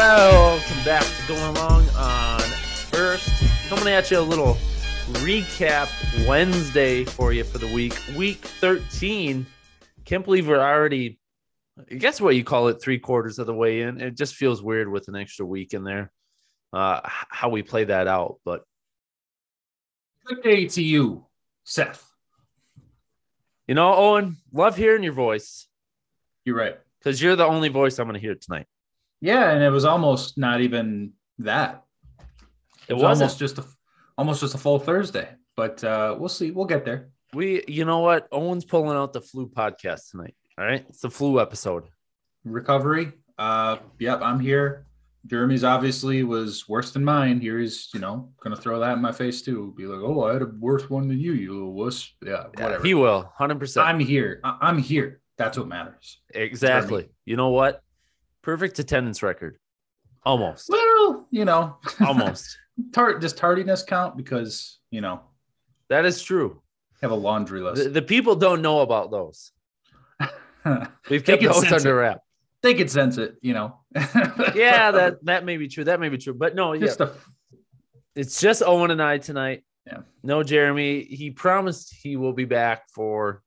Welcome back to Going Long on First. Coming at you a little recap Wednesday for you for the week. Week 13. Can't believe we're already, I guess what you call it, three quarters of the way in. It just feels weird with an extra week in there, uh, how we play that out. But Good day to you, Seth. you know, Owen, love hearing your voice You're right. because you're the only voice I'm going to hear tonight. Yeah, and it was almost not even that. It was wasn't. almost just a almost just a full Thursday. But uh we'll see. We'll get there. We, you know what? Owen's pulling out the flu podcast tonight. All right. It's the flu episode. Recovery. Uh yep, I'm here. Jeremy's obviously was worse than mine. Here he's, you know, gonna throw that in my face too. Be like, oh, I had a worse one than you, you little wuss. Yeah, Yeah, whatever. he will. 100%. I'm here. I- I'm here. That's what matters. Exactly. You know what? Perfect attendance record. Almost. Well, you know, Almost. tart does tardiness count because you know That is true. have a laundry list. the people don't know about those. We've kept those under wrap. they could sense it, you know. Yeah, that that may be true. That may be true. But no, yeah, a it's just Owen and I tonight. Yeah. No Jeremy. He promised he will be back for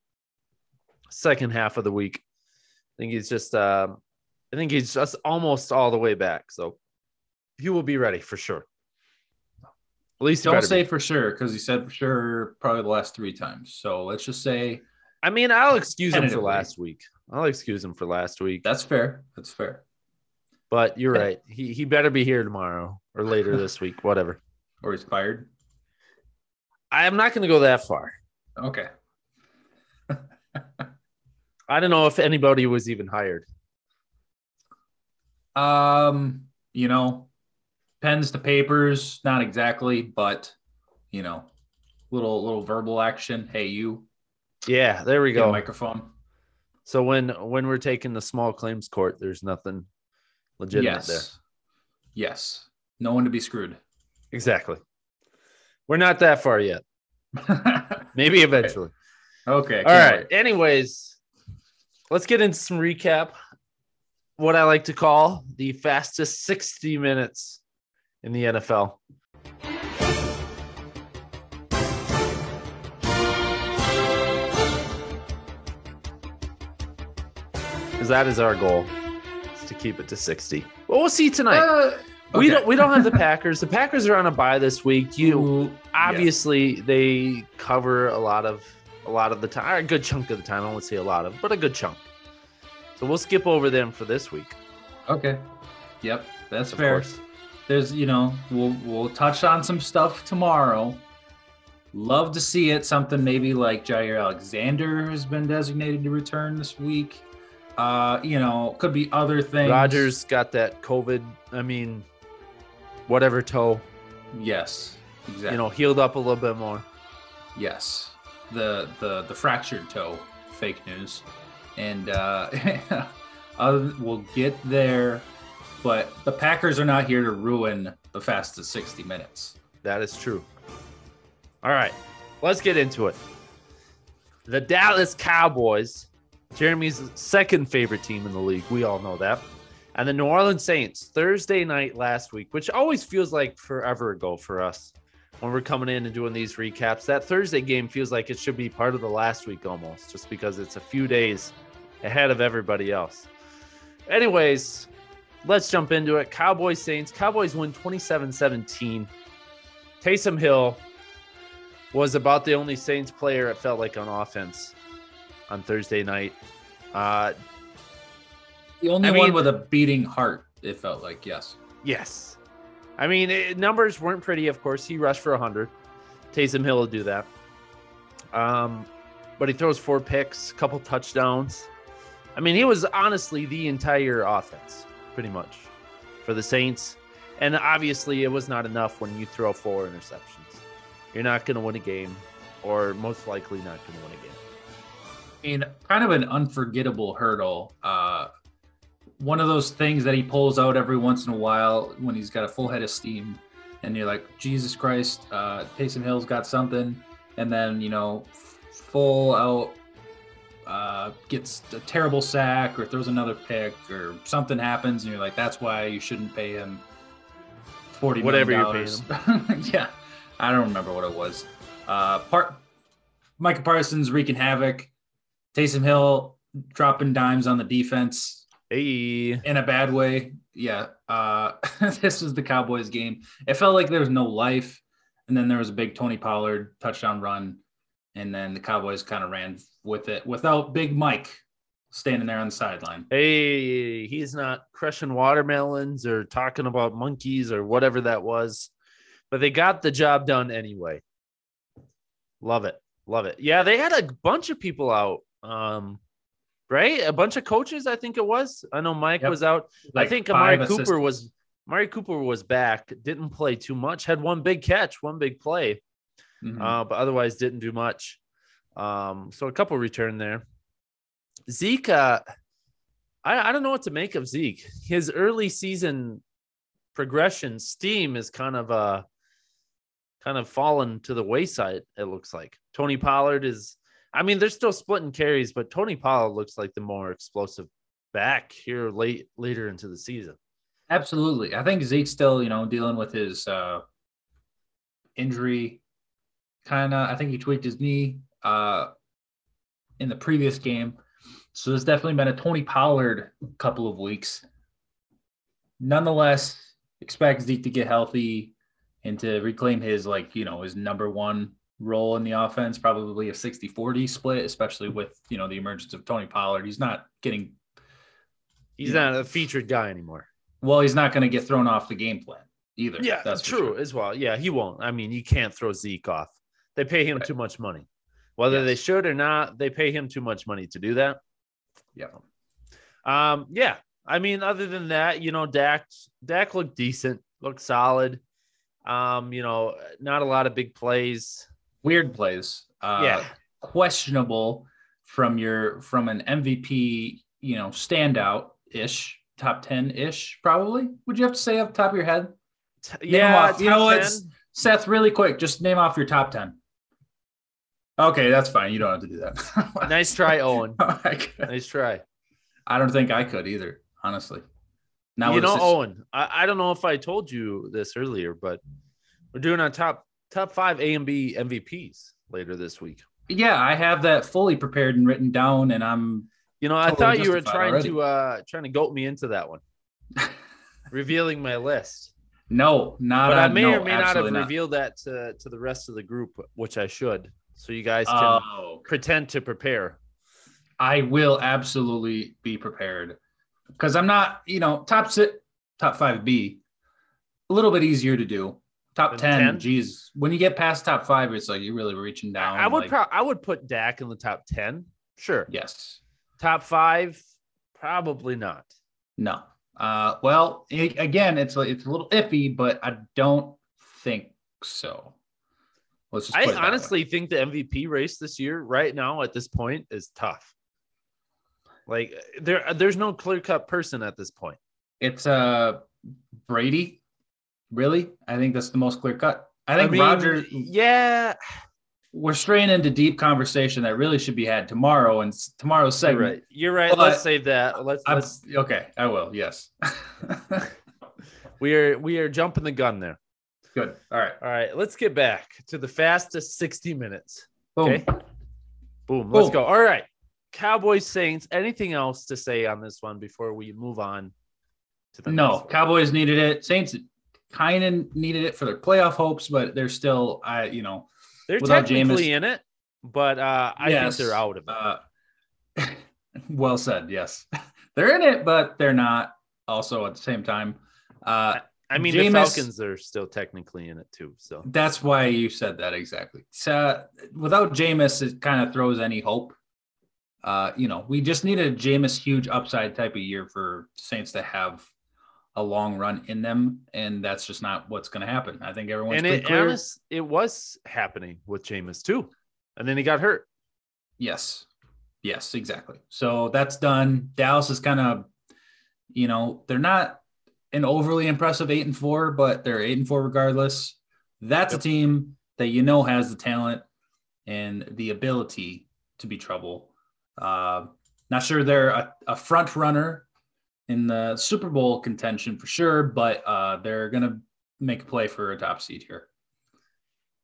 second half of the week. I think he's just um I think he's just almost all the way back. So he will be ready for sure. At least don't say be. for sure because he said for sure probably the last three times. So let's just say I mean, I'll excuse him for last week. I'll excuse him for last week. that's fair. That's fair. But you're right. He he better be here tomorrow or later this week, whatever. Or he's fired. I am not going to go that far. Okay. I don't know if anybody was even hired. Um, you know, pens to papers, not exactly, but you know, little little verbal action. Hey, you Yeah, there we go. microphone. So when when we're taking the small claims court, there's nothing legitimate yes. there. Yes. No one to be screwed. Exactly. We're not that far yet. Maybe eventually. okay. All right. Anyways, let's get into some recap. What I like to call the fastest 60 minutes in the NFL. Because that is our goal, is to keep it to 60. Well, we'll see tonight. Uh, We don't we don't have the Packers. The Packers are on a bye this week. You Ooh, obviously they cover a lot of a lot of the time, or a good chunk of the time. I won't say a lot of, but a good chunk. So we'll skip over them for this week. Okay. Yep, that's Of fair. course. There's, you know, we'll we'll touch on some stuff tomorrow. Love to see it. Something maybe like Jaire Alexander has been designated to return this week. Uh, you know, could be other things. Rodgers got that COVID. I mean, whatever toe, Yes. Exactly. you know, healed up a little bit more. Yes. The the the fractured toe, fake news. And uh we'll get there, but the Packers are not here to ruin the fastest 60 minutes. That is true. All right, let's get into it. The Dallas Cowboys, Jeremy's second favorite team in the league. We all know that. And the New Orleans Saints, Thursday night last week, which always feels like forever ago for us when we're coming in and doing these recaps. That Thursday game feels like it should be part of the last week almost, just because it's a few days ahead of everybody else. Anyways, let's jump into it. Cowboys Saints. Cowboys win 27 17. Taysom Hill was about the only Saints player it felt like on offense on Thursday night. Uh, The only I one with a beating heart, it felt like, yes. yes. I mean, it, numbers weren't pretty, of course. He rushed for 100. Taysom Hill will do that. Um, but he throws four picks, couple touchdowns. I mean, he was honestly the entire offense, pretty much, for the Saints. And obviously, it was not enough when you throw four interceptions. You're not going to win a game, or most likely not going to win a game. I mean, kind of an unforgettable hurdle. Uh, one of those things that he pulls out every once in a while when he's got a full head of steam, and you're like, Jesus Christ, uh, Taysom Hill's got something, and then you know, full out uh, gets a terrible sack or throws another pick or something happens, and you're like, that's why you shouldn't pay him forty Whatever you're million dollars. yeah, I don't remember what it was. Uh, part Micah Parsons wreaking havoc. Taysom Hill dropping dimes on the defense Hey, in a bad way. Yeah, uh, this was the Cowboys game. It felt like there was no life, and then there was a big Tony Pollard touchdown run, and then the Cowboys kind of ran with it without Big Mike standing there on the sideline. hey, he's not crushing watermelons or talking about monkeys or whatever that was, but they got the job done anyway. Love it, love it. Yeah, they had a bunch of people out. Um, right, a bunch of coaches. I think it was. I know Mike Yep. was out. I think Amari Cooper was Amari Cooper was back. Didn't play too much. Had one big catch, one big play. Mhm. uh, but otherwise didn't do much. Um, so a couple return there. Zeke, uh, I, I don't know what to make of Zeke. His early season progression steam is kind of uh kind of fallen to the wayside, it looks like. Tony Pollard is I mean, they're still splitting carries, but Tony Pollard looks like the more explosive back here late later into the season. Absolutely. I think Zeke's still, you know, dealing with his uh injury kind of I think he tweaked his knee uh in the previous game. So there's definitely been a Tony Pollard couple of weeks. Nonetheless, expect Zeke to get healthy and to reclaim his like, you know, his number one role in the offense, probably a 60-40 split, especially with, you know, the emergence of Tony Pollard. He's not getting He's not a featured guy anymore. well, he's not going to get thrown off the game plan either. Yeah, that's that's true sure. as well. Yeah, he won't. I mean, you can't throw Zeke off. They pay him too much money. Whether they should or not, they pay him too much money to do that. Yeah. Um, yeah. I mean, other than that, you know, Dak Dak looked decent, looked solid. Um, you know, not a lot of big plays. Weird plays. Uh, yeah. Questionable from your from an MVP, you know, standout ish, top ten ish, probably. Would you have to say off the top of your head, T- yeah, off- you know what? Seth? Really quick, just name off your top ten. Okay, that's fine. You don't have to do that. Nice try, Owen. Nice try. I don't think I could either, honestly. Now you know, this- Owen, I, I don't know if I told you this earlier, but we're doing our top top five A and B MVPs later this week. yeah, I have that fully prepared and written down, and I'm You know, I Totally thought you were trying already. to uh trying to goat me into that one, revealing my list. no, not. But I may no, or may not have absolutely revealed that to to the rest of the group, which I should, so you guys can Oh, pretend to prepare. I will absolutely be prepared because I'm not, you know, top sit, top five B, a little bit easier to do. Top 10, 10? geez, when you get past top five, it's like you're really reaching down. I would like, pro- I would put Dak in the top ten, sure. yes, Top five, probably not. no. Uh, well, a- again, it's like it's a little iffy, but I don't think so. Let's just. I put it that way. honestly think the MVP race this year, right now at this point, is tough. Like there, there's no clear cut person at this point. it's uh Brady. Really, I think that's the most clear cut. I think mean, Roger. yeah, we're straying into deep conversation that really should be had tomorrow and s- tomorrow's you're segment. right. You're right. But let's save that. Let's. Let's okay, I will. Yes. we are we are jumping the gun there. Good. All right. All right, let's get back to the fastest 60 minutes. Boom. Okay. Boom. Let's go. All right. Cowboys Saints. Anything else to say on this one before we move on to the No, next one? Cowboys needed it. Saints kind of needed it for their playoff hopes, but they're still, I you know, They're technically Jameis- in it, but uh, I Yes. think they're out of it. uh, well said. Yes, they're in it, but they're not. Also, at the same time, uh, I mean, the Falcons are still technically in it too. So That's why you said that exactly. So without Jameis, it kind of throws any hope. Uh, you know, we just need a Jameis huge upside type of year for Saints to have a long run in them, and that's just not what's going to happen. I think everyone's and it, clear. honest, it was happening with Jameis too, and then he got hurt. Yes, yes, exactly. So that's done. Dallas is kind of, you know, they're not an overly impressive eight and four, but they're eight and four regardless. That's Yep. a team that you know has the talent and the ability to be trouble. Uh, not sure they're a, a front runner in the Super Bowl contention for sure, but uh, they're going to make a play for a top seed here.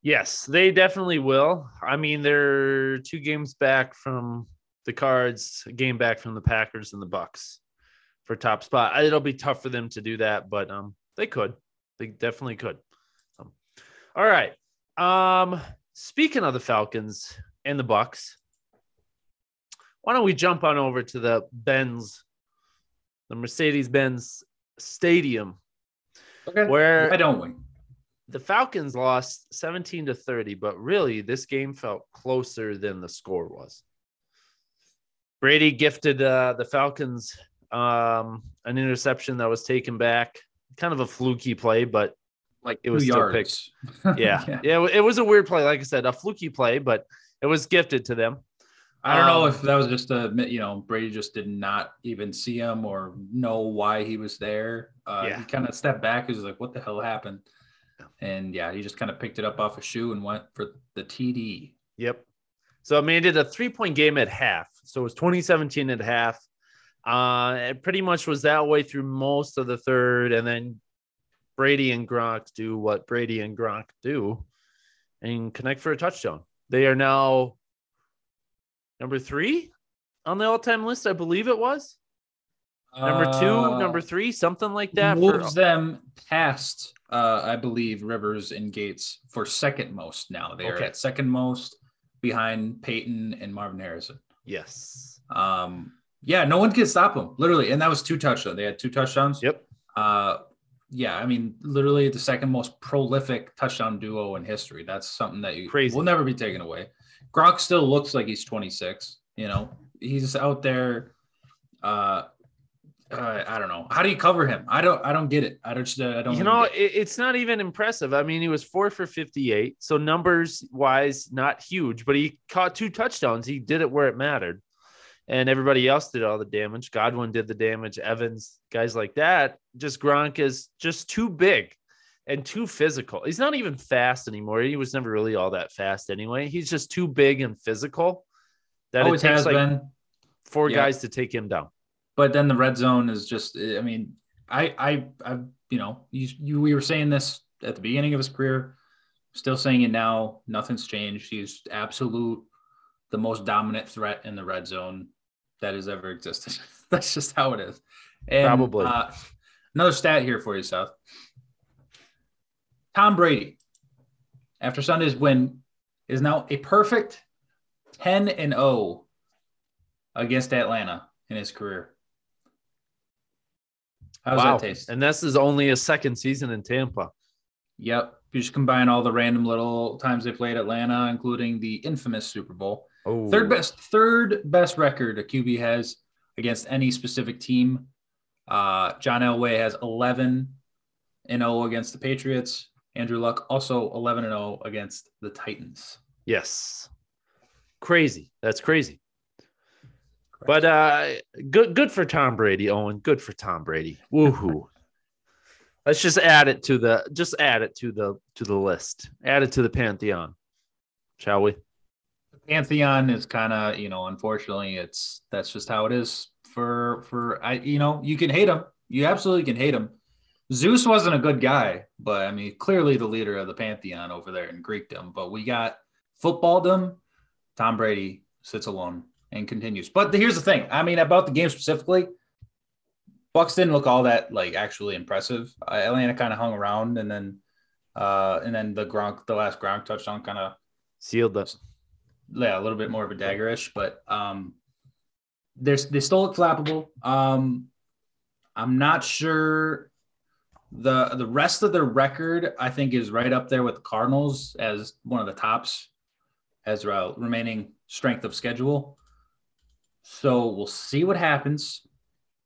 Yes, they definitely will. I mean, they're two games back from the Cards, a game back from the Packers and the Bucs for top spot. It'll be tough for them to do that, but um, they could. They definitely could. Um, all right. Um, speaking of the Falcons and the Bucs, why don't we jump on over to the Benz, the Mercedes Benz Stadium, Okay. where Why don't we? the Falcons lost 17 to 30, but really this game felt closer than the score was. Brady gifted uh, the Falcons um, an interception that was taken back, kind of a fluky play, but Like It was still yards. yeah, yeah, it was a weird play. Like I said, a fluky play, but it was gifted to them. I don't know Um, if that was just a you know Brady just did not even see him or know why he was there. Uh, Yeah. He kind of stepped back. He was like, "What the hell happened?" And yeah, he just kind of picked it up off a shoe and went for the TD. Yep. So I made it a three point game at half. So it was 2017 at half. Uh, it pretty much was that way through most of the third. And then Brady and Gronk do what Brady and Gronk do and connect for a touchdown. They are now number three on the all time list, I believe it was. Number two, Uh, number three, something like that. for- moves them past, uh, I believe, Rivers and Gates for second most now. They are at second most behind Peyton and Marvin Harrison. yes. Um, yeah, no one can stop them, literally. And that was two touchdowns. They had two touchdowns. Yep. Uh, yeah, I mean, literally the second most prolific touchdown duo in history. That's something that you Crazy. will never be taken away. Gronk still looks like he's 26. You know, he's out there. Uh, uh, I don't know. How do you cover him? I don't. I don't get it. I don't. I don't. you know, it. it, it's not even impressive. I mean, he was four for 58. So, numbers wise, not huge, but he caught two touchdowns. He did it where it mattered. And everybody else did all the damage. Godwin did the damage. Evans, guys like that. Just Gronk is just too big and too physical. He's not even fast anymore. He was never really all that fast anyway. He's just too big and physical that always it takes has like been. four Yeah. guys to take him down. but then the red zone is just i mean i i i you know you, you we were saying this at the beginning of his career still saying it now nothing's changed he's absolute the most dominant threat in the red zone that has ever existed that's just how it is and, Probably. uh, another stat here for you Seth. tom brady after sunday's win is now a perfect 10 and 0 against atlanta in his career How's wow. that taste? And this is only a second season in Tampa. Yep. You just combine all the random little times they played Atlanta, including the infamous Super Bowl. Oh, Third best, third best record a QB has against any specific team. Uh, John Elway has 11 and 0 against the Patriots. Andrew Luck also 11 and 0 against the Titans. Yes. Crazy. That's crazy. But uh good good for Tom Brady, Owen. Good for Tom Brady. Woohoo. Let's just add it to the just add it to the to the list. Add it to the pantheon. Shall we? Pantheon is kind of, you know, unfortunately, it's that's just how it is for for I, you know, you can hate him. You absolutely can hate him. Zeus wasn't a good guy, but I mean, clearly the leader of the pantheon over there in Greekdom. But we got footballdom. Tom Brady sits alone and continues. But here's the thing. I mean, about the game specifically, Bucs didn't look all that like actually impressive. Uh, Atlanta kind of hung around, and then uh, and then the Gronk, the last Gronk touchdown, kind of Sealed up. yeah, a little bit more of a daggerish, but um, there's they still look flappable. Um, I'm not sure the the rest of their record. I think is right up there with the Cardinals as one of the tops as uh, remaining strength of schedule. So we'll see what happens.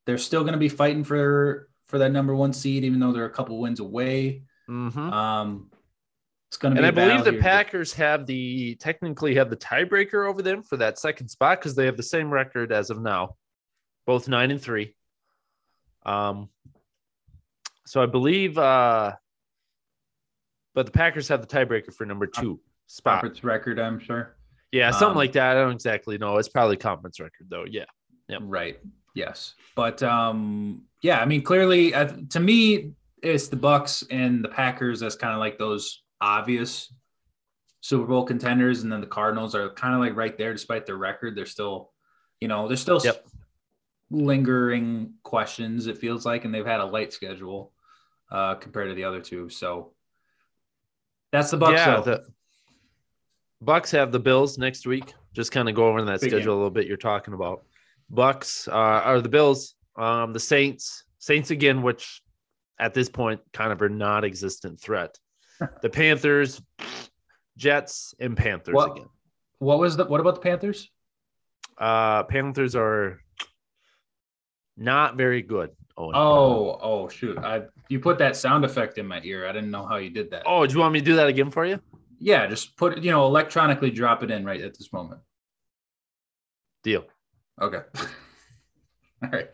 They're still going to be fighting for for that number one seed, even though they're a couple wins away. Mhm. Um, it's going to be. And. I believe the here. Packers have the technically have the tiebreaker over them for that second spot because they have the same record as of now, both nine and three. Um, so I believe, uh, but the Packers have the tiebreaker for number two spot. Robert's record, I'm sure. Yeah, something Um, like that. I don't exactly know. It's probably conference record though. Yeah. Yep. Right. Yes. But um yeah, I mean clearly uh, to me it's the Bucs and the Packers that's kind of like those obvious Super Bowl contenders and then the Cardinals are kind of like right there despite their record. They're still, you know, there's still Yep. lingering questions it feels like and they've had a light schedule uh compared to the other two. So that's the Bucs. yeah, the Bucs have the Bills next week. Just kind of go over that Big schedule a little bit. You're talking about Bucs uh, are the Bills, um, the Saints, Saints again, which at this point kind of are non-existent threat. the Panthers, Jets, and Panthers What- again. what was the what about the Panthers? Uh, Panthers are not very good. Owen. Oh, oh shoot. I you put that sound effect in my ear. I didn't know how you did that. oh, do you want me to do that again for you? Yeah, just put you know, electronically drop it in right at this moment. Deal. Okay. All right.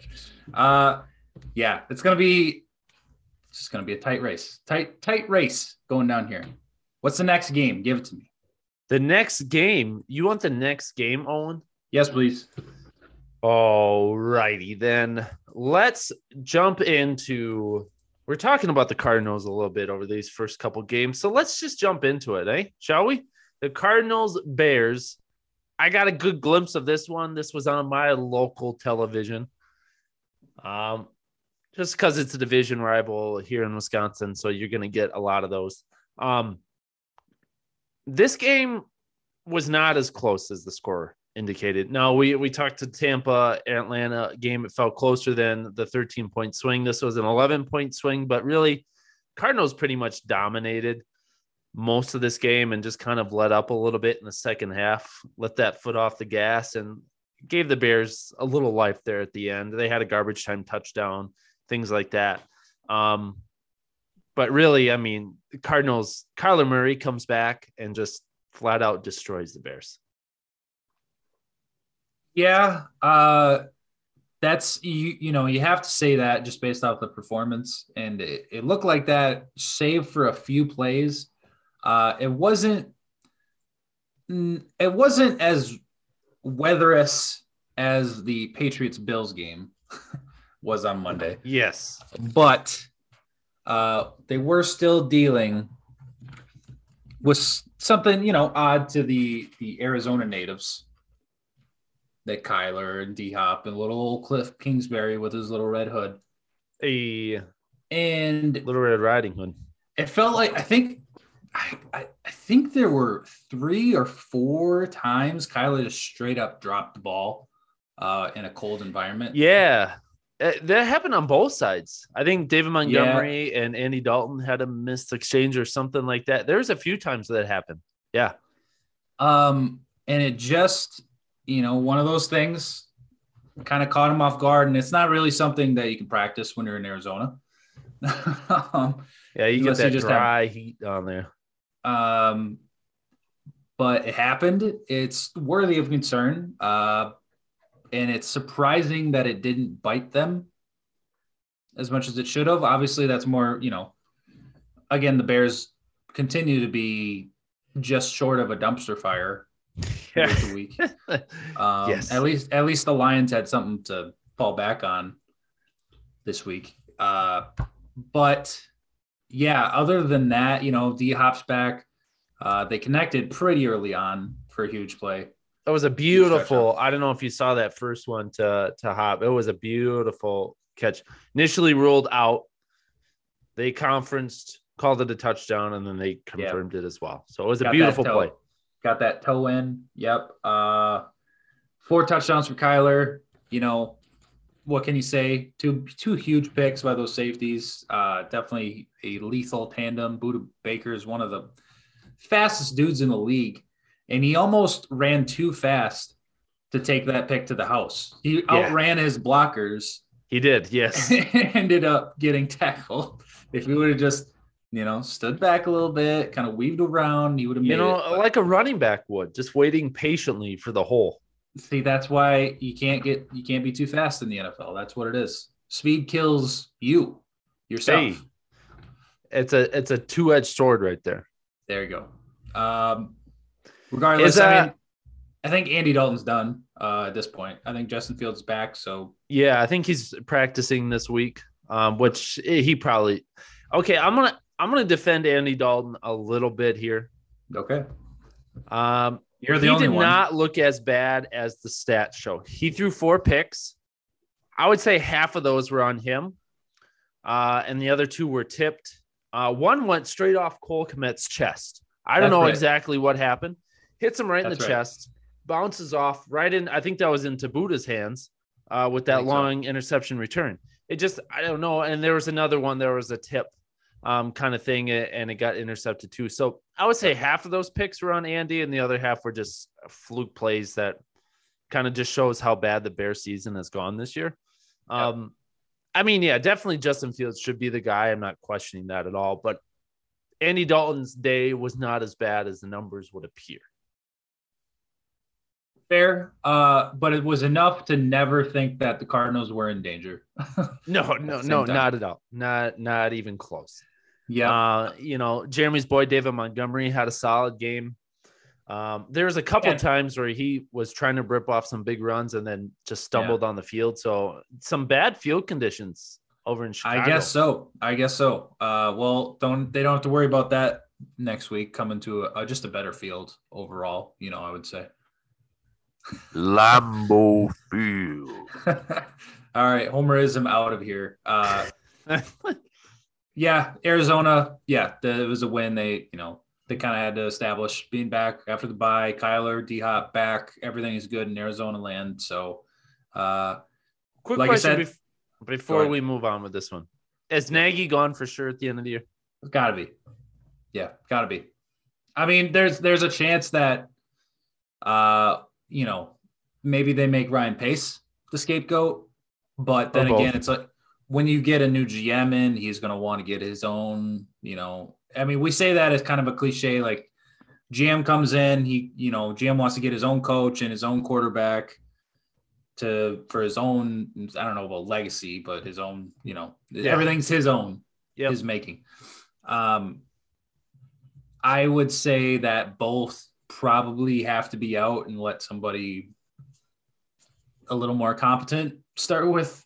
Uh yeah, it's gonna be it's just gonna be a tight race. Tight, tight race going down here. What's the next game? Give it to me. The next game, you want the next game, Owen? Yes, please. All righty, then let's jump into. We're talking about the Cardinals a little bit over these first couple games, so let's just jump into it, eh? Shall we? The Cardinals Bears. I got a good glimpse of this one. This was on my local television. Um, just because it's a division rival here in Wisconsin, so you're going to get a lot of those. Um, this game was not as close as the score indicated. No, we we talked to Tampa Atlanta game. It felt closer than the 13 point swing. This was an 11 point swing, but really, Cardinals pretty much dominated most of this game and just kind of let up a little bit in the second half, let that foot off the gas, and gave the Bears a little life there at the end. They had a garbage time touchdown, things like that. Um, but really, I mean, the Cardinals, Kyler Murray comes back and just flat out destroys the Bears. Yeah, uh that's you you know, you have to say that just based off the performance. And it, it looked like that, save for a few plays. Uh it wasn't it wasn't as weatherous as the Patriots Bills game was on Monday. Yes. But uh they were still dealing with something, you know, odd to the the Arizona natives that Kyler and D Hop and little old Cliff Kingsbury with his little red hood. A And Little Red Riding Hood. it felt like I think I, I, I think there were three or four times Kyler just straight up dropped the ball uh, in a cold environment. Yeah. Uh, that happened on both sides. I think David Montgomery and Andy Dalton had a missed exchange or something like that. There's a few times that happened. Yeah. Um, and it just, you know, one of those things kind of caught him off guard. And it's not really something that you can practice when you're in Arizona. um, Yeah, you get you that just have- dry heat on there. Um, but it happened. It's worthy of concern. Uh, and it's surprising that it didn't bite them as much as it should have. Obviously, that's more, you know, again, the Bears continue to be just short of a dumpster fire Yeah. week week. Um, Yes. At least, at least the Lions had something to fall back on this week. Uh, but yeah, other than that, you know, D Hop's back. Uh, they connected pretty early on for a huge play. That was a beautiful. I don't know if you saw that first one to to Hop. It was a beautiful catch. Initially ruled out. They conferenced, called it a touchdown, and then they confirmed it as well. So it was a Got that beautiful play. Got that toe in. Yep. Uh, four touchdowns for Kyler. You know, what can you say? Two two huge picks by those safeties. Uh, definitely a lethal tandem. Budda Baker is one of the fastest dudes in the league, and he almost ran too fast to take that pick to the house. He outran his blockers. He did. Yes. ended up getting tackled. If he would have just, you know, stood back a little bit, kind of weaved around, he would have made you know, it. Like a running back would, just waiting patiently for the hole. See, that's why you can't get you can't be too fast in the NFL. That's what it is. Speed kills you yourself. Hey, it's a it's a two edged sword right there. There you go. Um, regardless, Is I mean, I think Andy Dalton's done uh, at this point. I think Justin Fields is back. So Yeah, I think he's practicing this week, um, which he probably. Okay, I'm gonna I'm gonna defend Andy Dalton a little bit here. okay, Um, you're the he only did one. not look as bad as the stats show. He threw four picks. I would say half of those were on him, uh, and the other two were tipped. Uh, one went straight off Cole Kmet's chest. I don't That's know right. exactly what happened. Hits him right in the right. chest, bounces off right in. I think that was into Budda's hands uh, with that think so. long interception return. It just I don't know. And there was another one. There was a tip um, kind of thing, and it got intercepted too. So I would say half of those picks were on Andy, and the other half were just fluke plays that kind of just shows how bad the Bear season has gone this year. Yeah. Um, I mean, yeah, definitely Justin Fields should be the guy. I'm not questioning that at all, but Andy Dalton's day was not as bad as the numbers would appear. fair, uh, but it was enough to never think that the Cardinals were in danger. No, no, no, time. not at all. Not not even close. Yeah, Uh, you know, Jeremy's boy David Montgomery had a solid game. Um, there was a couple Yeah. times where he was trying to rip off some big runs and then just stumbled on the field. So some bad field conditions over in Chicago. I guess so. I guess so. Uh, well, don't they don't have to worry about that next week coming to a, a- just a better field overall. You know, I would say. Lambeau Field. All right, homerism out of here. Uh, yeah, Arizona. Yeah, the, it was a win. They, you know, they kind of had to establish being back after the bye. Kyler, D Hop back. Everything is good in Arizona land. So, uh, Quick Like I question said- bef- before we move on with this one. Is Nagy gone for sure at the end of the year? it's got to be. Yeah, got to be. I mean, there's there's a chance that, uh, you know, maybe they make Ryan Pace the scapegoat, but then again, it's like when you get a new GM in, he's going to want to get his own. You know, I mean, we say that as kind of a cliche, like GM comes in, he, you know, GM wants to get his own coach and his own quarterback to for his own. I don't know about legacy, but his own. You know, Yeah. everything's his own Yep. his making. Um, I would say that both probably have to be out and let somebody a little more competent start with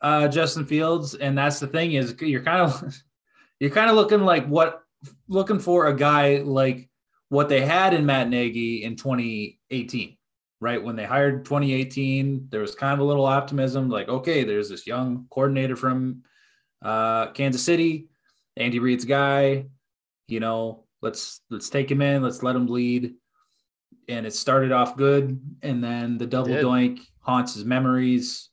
uh, Justin Fields. And that's the thing is you're kind of you're kind of looking like what looking for a guy like what they had in Matt Nagy in 2018, right? When they hired 2018, there was kind of a little optimism, like, okay, there's this young coordinator from uh, Kansas City, Andy Reid's guy, you know, let's let's take him in, let's let him lead. And it started off good, and then the double doink haunts his memories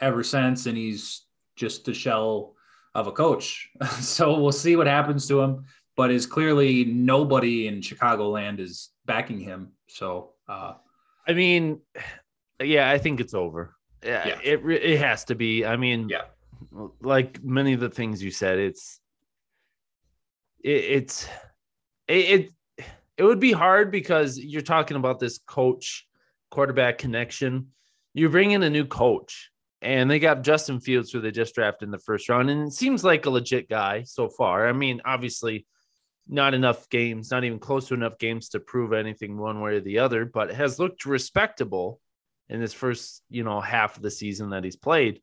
ever since, and he's just a shell of a coach. so we'll see what happens to him. But is clearly nobody in Chicagoland is backing him. So uh, I mean, yeah, I think it's over. Yeah, Yeah. it it has to be. I mean, Yeah. like many of the things you said, it's it, it's it, it it would be hard because you're talking about this coach quarterback connection. You bring in a new coach, and they got Justin Fields, who they just drafted in the first round, and it seems like a legit guy so far. I mean, obviously, not enough games, not even close to enough games to prove anything one way or the other, but has looked respectable in his first, you know, half of the season that he's played.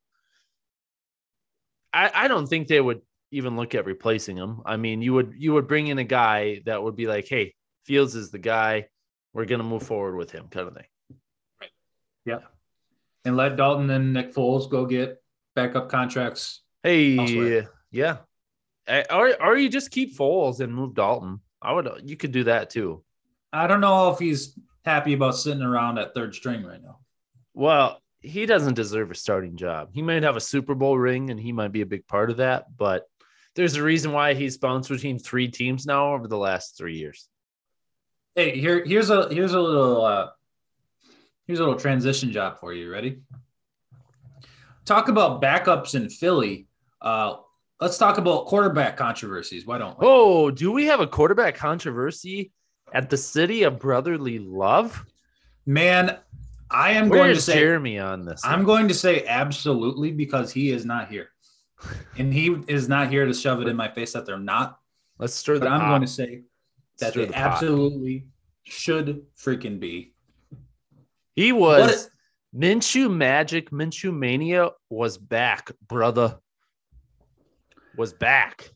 I, I don't think they would even look at replacing him. I mean, you would you would bring in a guy that would be like, hey, Fields is the guy. We're gonna move forward with him, kind of thing. And let Dalton and Nick Foles go get backup contracts. Hey, Elsewhere. yeah, Eh, or or you just keep Foles and move Dalton. I would. You could do that too. I don't know if he's happy about sitting around at third string right now. Well, he doesn't deserve a starting job. He might have a Super Bowl ring, and he might be a big part of that. But there's a reason why he's bounced between three teams now over the last three years. Hey, here here's a here's a little uh here's a little transition job for you. Ready? Talk about backups in Philly. Uh let's talk about quarterback controversies. Why don't we? Oh, do we have a quarterback controversy at the city of brotherly love? Man, I am going to say Jeremy on this? I'm going to say absolutely because he is not here. And he is not here to shove it in my face that they're not. Let's stir the I'm pot. going to say that Stir they the pot. absolutely should freaking be. He was Minshew Magic, Minshew Mania was back, brother. Was back.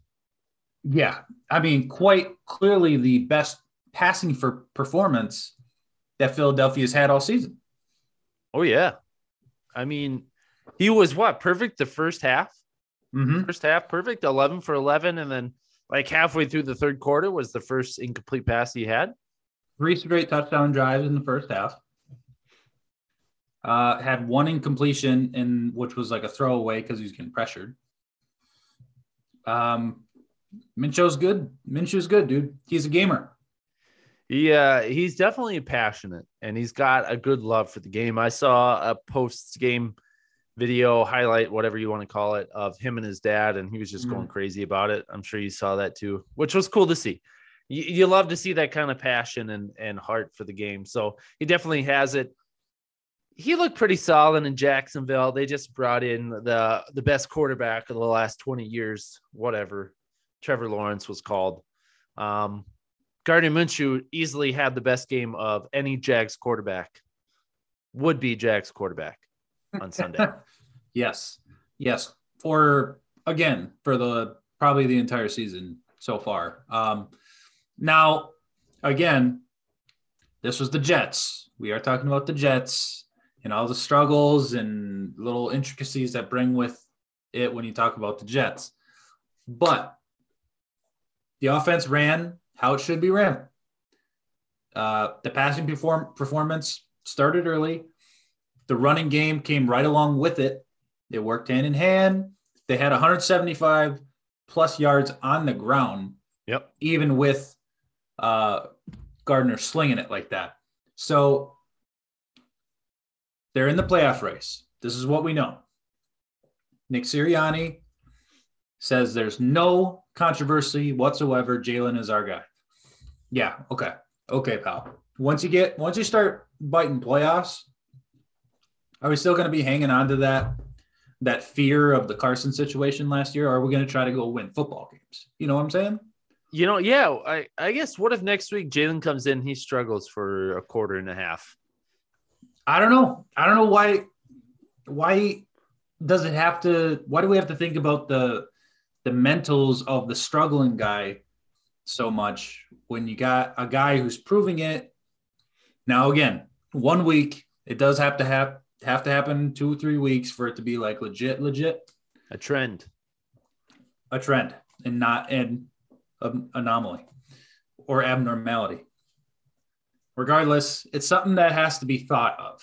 Yeah, I mean, quite clearly the best passing for performance that Philadelphia's had all season. Oh yeah, I mean, he was what perfect the first half. Mm-hmm. First half perfect, eleven for eleven, and then like halfway through the third quarter was the first incomplete pass he had. Three straight touchdown drives in the first half. Uh, had one incompletion in which was like a throwaway because he was getting pressured. Um, Minshew's good. Minshew's good, dude. He's a gamer. Yeah, he's definitely passionate and he's got a good love for the game. I saw a post game video highlight, whatever you want to call it, of him and his dad, and he was just going crazy about it. I'm sure you saw that too, which was cool to see. You, you love to see that kind of passion and, and heart for the game. So he definitely has it. He looked pretty solid in Jacksonville. They just brought in the the best quarterback of the last 20 years, whatever Trevor Lawrence was called. Um, Gardner Minshew easily had the best game of any Jags quarterback, would be Jags quarterback on Sunday. yes, yes. For again, for the probably the entire season so far. Um, now, again, this was the Jets. We are talking about the Jets and all the struggles and little intricacies that bring with it when you talk about the Jets. But the offense ran how it should be ran. Uh, the passing perform- performance started early. The running game came right along with it. They worked hand in hand. They had 175 plus yards on the ground. Yep. Even with uh, Gardner slinging it like that. So they're in the playoff race. This is what we know. Nick Sirianni says there's no controversy whatsoever. Jalen is our guy. Yeah. Okay. Okay, pal. Once you get once you start biting playoffs, are we still going to be hanging on to that that fear of the Carson situation last year? Are we going to try to go win football games? You know what I'm saying? You know, yeah. I, I guess what if next week Jalen comes in, he struggles for a quarter and a half? I don't know. I don't know why why does it have to why do we have to think about the the mentals of the struggling guy so much when you got a guy who's proving it now again one week it does have to have have to happen two or three weeks for it to be like legit legit A trend. a trend and not an anomaly or abnormality regardless it's something that has to be thought of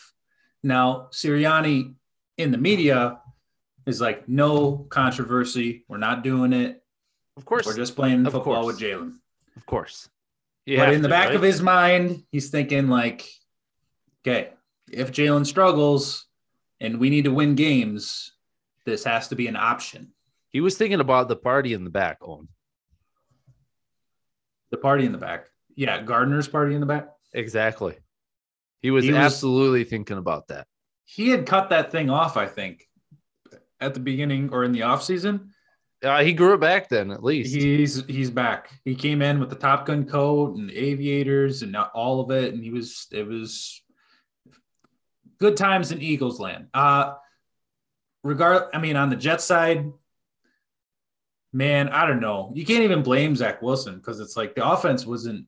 now sirianni in the media is like no controversy we're not doing it Of course. we're just playing Of football course. with jalen of course. You but in the to, back right? of his mind, he's thinking like, okay, if Jalen struggles and we need to win games, this has to be an option. he was thinking about the party in the back. Owen. The party in the back. Yeah, Gardner's party in the back. Exactly. He was He was- absolutely thinking about that. He had cut that thing off, I think, at the beginning or in the offseason. Uh, he grew it back then, at least. He's he's back. He came in with the Top Gun coat and aviators and not all of it, and he was it was good times in Eagles land. Uh regard I mean on the Jet side, man, I don't know. You can't even blame Zach Wilson because it's like the offense wasn't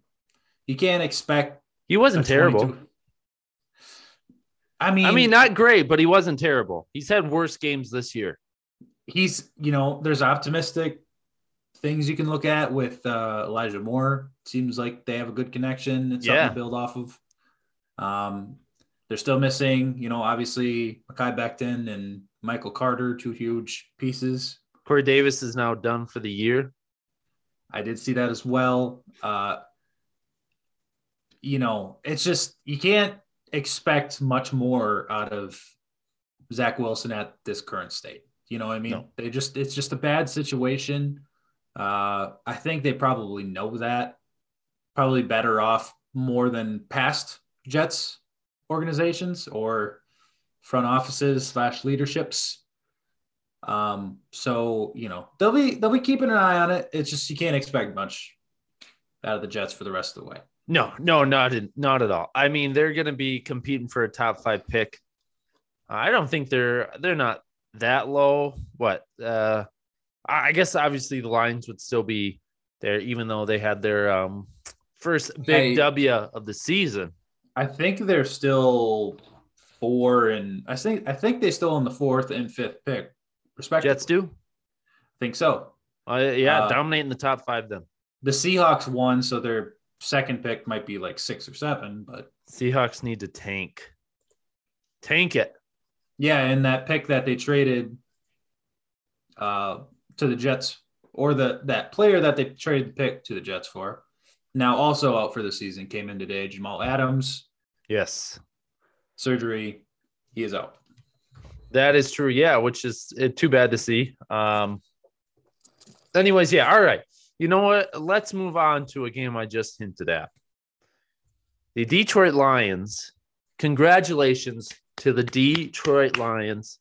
you can't expect he wasn't terrible. 22 I mean, I mean, not great, but he wasn't terrible. He's had worse games this year. he's you know there's optimistic things you can look at with uh, Elijah Moore. Seems like they have a good connection. It's something Yeah. to build off of. Um, they're still missing, you know, obviously Mekhi Becton and Michael Carter, two huge pieces. Corey Davis is now done for the year. I did see that as well. Uh, you know, it's just you can't expect much more out of Zach Wilson at this current state. You know what I mean? No. They just it's just a bad situation. Uh, I think they probably know that. Probably better off more than past Jets organizations or front offices slash leaderships. Um, so you know they'll be they'll be keeping an eye on it. It's just you can't expect much out of the Jets for the rest of the way. No, no, not in, not at all. I mean, they're going to be competing for a top five pick. I don't think they're they're not that low. What? Uh, I guess obviously the Lions would still be there, even though they had their um, first big Hey. W of the season. I think they're still four and I think I think they still in the fourth and fifth pick, respectively. Jets do. I think so. Uh, yeah, Uh, dominating the top five. Then The Seahawks won, so their second pick might be like six or seven, but Seahawks need to tank, tank it. yeah, and that pick that they traded uh, to the Jets, or the that player that they traded the pick to the Jets for, now also out for the season, came in today. Jamal Adams Yes, surgery, he is out. that is true. Yeah, which is uh, too bad to see. Um. Anyways, yeah. All right. You know what? Let's move on to a game I just hinted at. The Detroit Lions. Congratulations to the Detroit Lions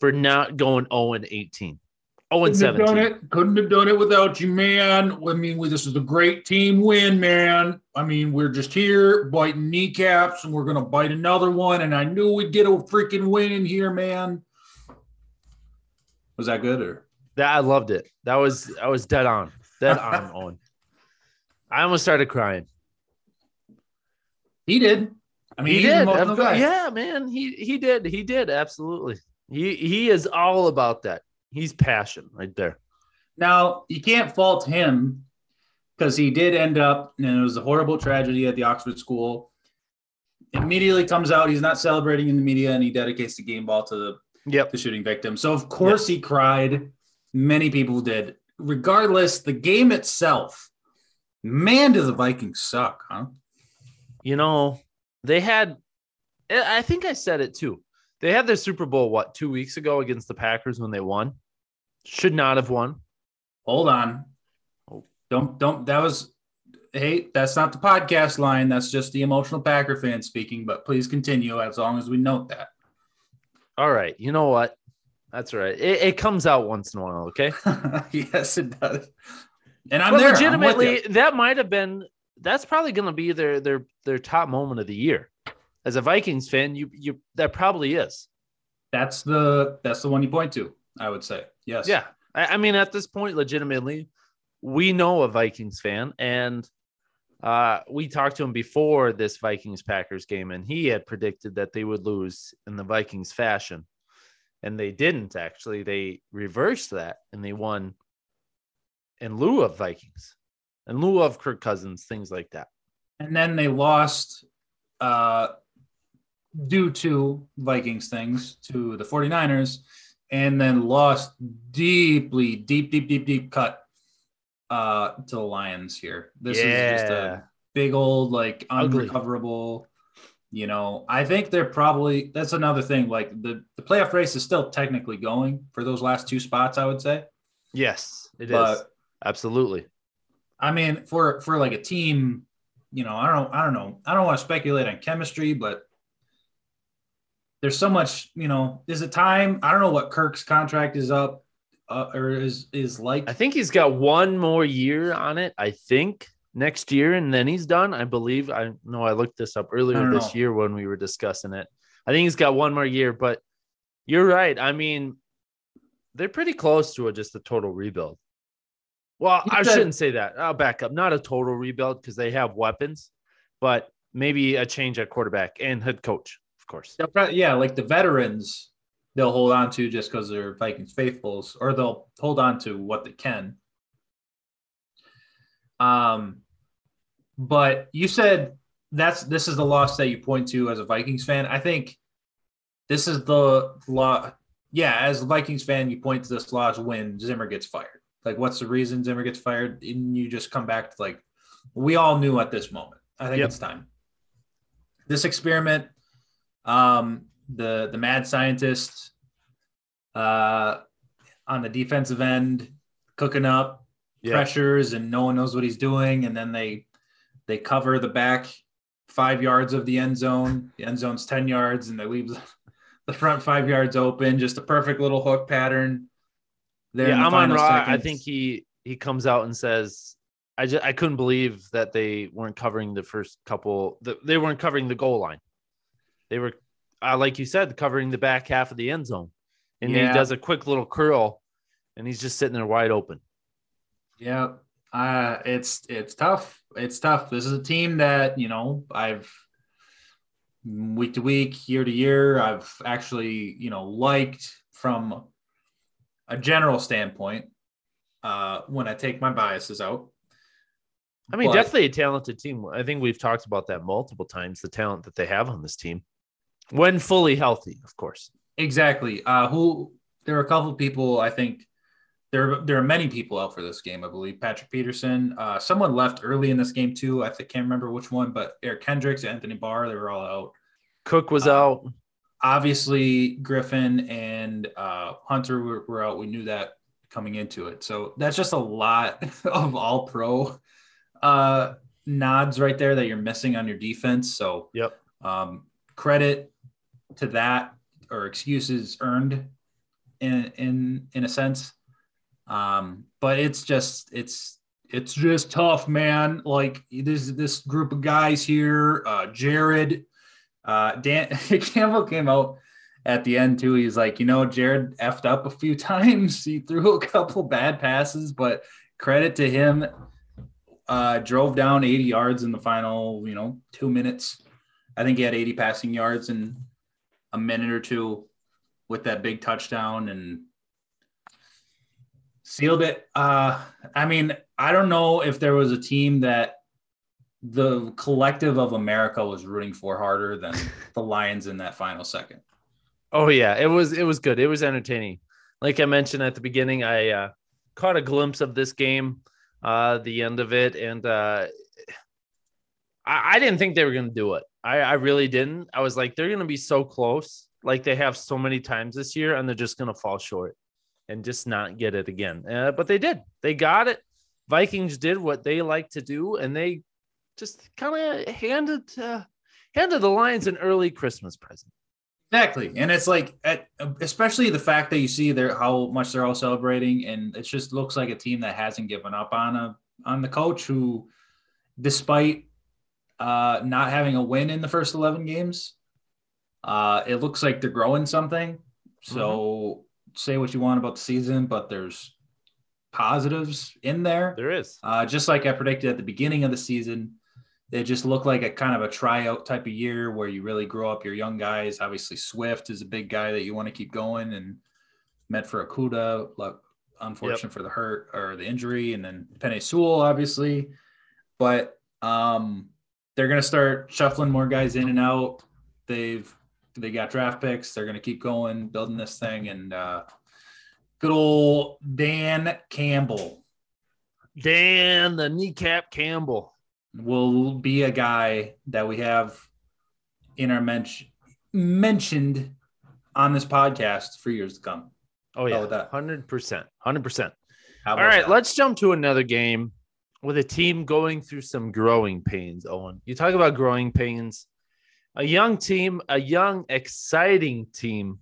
for not going 0 and 18. 0 and 17. it. Couldn't have done it without you, man. I mean, we, this is a great team win, man. I mean, we're just here biting kneecaps, and we're gonna bite another one. And I knew we'd get a freaking win in here, man. Was that good or? That I loved it. That was I was dead on. Dead on I almost started crying. He did. I mean, he he's did. emotional Of course- guy. Yeah, man. He he did. He did. Absolutely. He he is all about that. He's passion right there. Now you can't fault him because he did end up, and it was a horrible tragedy at the Oxford school. Immediately comes out, he's not celebrating in the media, and he dedicates the game ball to the Yep. the shooting victim. So of course he cried. Many people did. Regardless, the game itself, man, do the Vikings suck, huh? You know, they had I think I said it too. They had their Super Bowl what two weeks ago against the Packers when they won. Should not have won. Hold on. Oh. Don't don't that was hey, that's not the podcast line. That's just the emotional Packer fan speaking, but please continue as long as we note that. All right. You know what? That's right. It, it comes out once in a while. Okay. yes, it does. And I'm but there. I'm legitimately, that might have been. That's probably going to be their their their top moment of the year. As a Vikings fan, you you that probably is. that's the that's the one you point to, I would say. Yes. Yeah. I, I mean, at this point, legitimately, we know a Vikings fan, and uh, we talked to him before this Vikings Packers game, and he had predicted that they would lose in the Vikings fashion, and they didn't. Actually, they reversed that, and they won in lieu of Vikings, in lieu of Kirk Cousins, things like that. And then they lost uh due to Vikings things to the 49ers and then lost deeply, deep, deep, deep, deep cut uh to the Lions here. This is just a big old like Ugly. You know, I think they're probably that's another thing. Like the, the playoff race is still technically going for those last two spots, I would say. Yes, it is But- absolutely. I mean, for for like a team, you know, I don't I don't know. I don't want to speculate on chemistry, but there's so much, you know, is it time? I don't know what Kirk's contract is up uh, or is is like. I think he's got one more year on it. I think next year, and then he's done. I believe. I know I looked this up earlier this know. year when we were discussing it. I think he's got one more year, but you're right. I mean, they're pretty close to a, just a total rebuild. Well, I shouldn't say that. I'll back up. Not a total rebuild because they have weapons, but maybe a change at quarterback and head coach, of course. Probably- yeah, like the veterans, they'll hold on to just because they're Vikings faithfuls, or they'll hold on to what they can. Um, but you said that's this is the loss that you point to as a Vikings fan. I think this is the law. Yeah, as a Vikings fan, you point to this loss when Zimmer gets fired. Like, what's the reason Zimmer gets fired? And you just come back to like, we all knew at this moment. I think Yep. it's time. This experiment, um, the the mad scientist, uh, on the defensive end, cooking up Yeah. pressures, and no one knows what he's doing, and then they they cover the back five yards of the end zone. The end zone's ten yards, and they leave the front five yards open. Just a perfect little hook pattern. There yeah, the I'm on final Raw. I think he he comes out and says, I just I couldn't believe that they weren't covering the first couple. The, they weren't covering the goal line. They were, uh, like you said, covering the back half of the end zone, and Yeah. he does a quick little curl, and he's just sitting there wide open. Yeah, uh, it's it's tough. It's tough. This is a team that you know I've week to week, year to year, I've actually you know liked from a general standpoint. Uh, when I take my biases out, I mean, But- definitely a talented team. I think we've talked about that multiple times. The talent that they have on this team, when fully healthy, of course. exactly. Uh, who there are a couple people I think there there are many people out for this game. I believe Patrick Peterson. Uh, someone left early in this game too. I think, can't remember which one, but Eric Kendricks, Anthony Barr, they were all out. Cook was Uh, out. obviously Griffen and uh, Hunter were, were out. We knew that coming into it. So that's just a lot of all pro uh, nods right there that you're missing on your defense. So Yep. um, credit to that or excuses earned in in in a sense. Um, but it's just it's it's just tough, man. Like this this group of guys here, uh, Jared, uh, Dan Campbell came out at the end too. He's like, you know, Jared effed up a few times. He threw a couple bad passes, but credit to him. Uh, drove down 80 yards in the final, you know, two minutes. I think he had 80 passing yards in a minute or two with that big touchdown and sealed it. Uh, I mean, I don't know if there was a team that the collective of America was rooting for harder than the Lions in that final second. Oh yeah, it was it was good. It was entertaining. Like I mentioned at the beginning, I uh, caught a glimpse of this game, uh, the end of it, and uh, I, I didn't think they were going to do it. I, I really didn't. I was like, they're going to be so close, like they have so many times this year, and they're just going to fall short and just not get it again. Uh, but they did. They got it. Vikings did what they like to do, and they just kind of handed uh, handed the Lions an early Christmas present. Exactly, and it's like, at, especially the fact that you see there how much they're all celebrating, and it just looks like a team that hasn't given up on a on the coach who, despite uh, not having a win in the first eleven games, uh, it looks like they're growing something. So say what you want about the season, but there's positives in there. There is. Uh, just like I predicted at the beginning of the season, it just looked like a kind of a tryout type of year where you really grow up your young guys. Obviously, Swift is a big guy that you want to keep going and met for Okudah, like unfortunate for the hurt or the injury, and then Penei Sewell, obviously. But um, they're gonna start shuffling more guys in and out. They've they got draft picks. They're gonna keep going, building this thing, and uh, good old Dan Campbell Dan the kneecap Campbell. will be a guy that we have in our mention mentioned on this podcast for years to come. Oh yeah, hundred percent, hundred percent. All right, that? let's jump to another game with a team going through some growing pains. Owen, you talk about growing pains. A young team, a young, exciting team,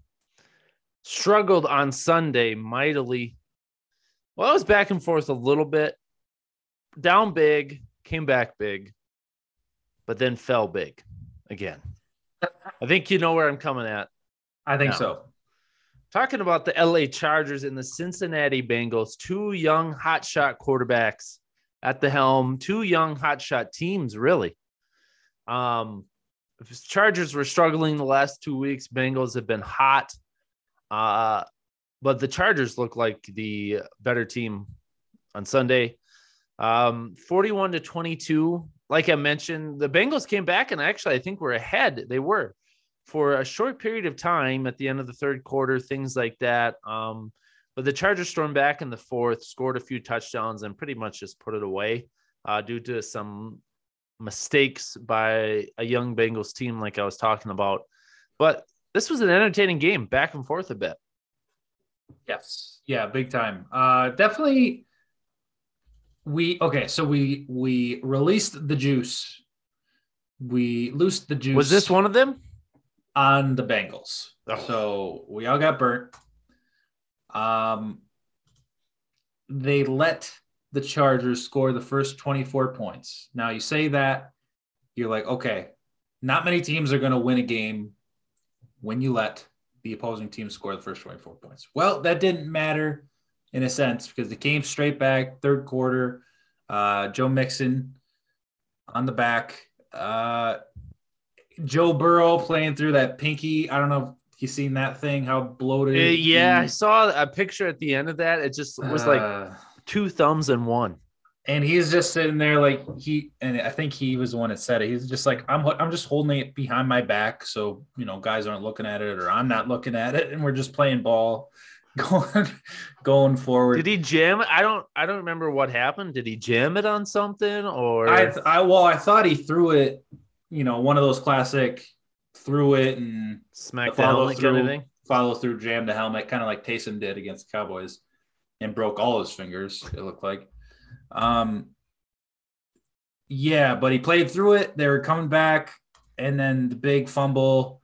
struggled on Sunday mightily. Well, it was back and forth a little bit. Down big, came back big, but then fell big again. I think you know where I'm coming at. I think No. so. Talking about the LA Chargers and the Cincinnati Bengals, two young hotshot quarterbacks at the helm, two young hotshot teams, really. Um, Chargers were struggling the last two weeks. Bengals have been hot, uh, but the Chargers look like the better team on Sunday. Um, 41 to 22. Like I mentioned, the Bengals came back and actually I think we're ahead. They were for a short period of time at the end of the third quarter, things like that. Um, but the Chargers stormed back in the fourth, scored a few touchdowns, and pretty much just put it away uh, due to some mistakes by a young Bengals team, like I was talking about. But this was an entertaining game, back and forth a bit. Yes. Yeah, big time. Uh definitely we okay, so we we released the juice. We loosed the juice Was this one of them? on the Bengals. Oh. So we all got burnt. Um they let the Chargers score the first 24 points. Now you say that, you're like, okay, not many teams are going to win a game when you let the opposing team score the first 24 points. Well, that didn't matter in a sense because they came straight back, third quarter. Uh, Joe Mixon on the back. Uh, Joe Burrow playing through that pinky. I don't know if you've seen that thing, how bloated. Uh, yeah, I saw a picture at the end of that. It just was like Uh, two thumbs and one. and he's just sitting there like he and I think he was the one that said it. He's just like I'm I'm just holding it behind my back so you know guys aren't looking at it or I'm not looking at it and we're just playing ball going going forward. Did he jam? I don't. I don't remember what happened. Did he jam it on something or? I I well I thought he threw it, you know, one of those classic threw it and smack the helmet kind of through. thing? follow through jam the helmet, kind of like Taysom did against the Cowboys, and broke all his fingers. It looked like. Um. Yeah, but he played through it. They were coming back, and then the big fumble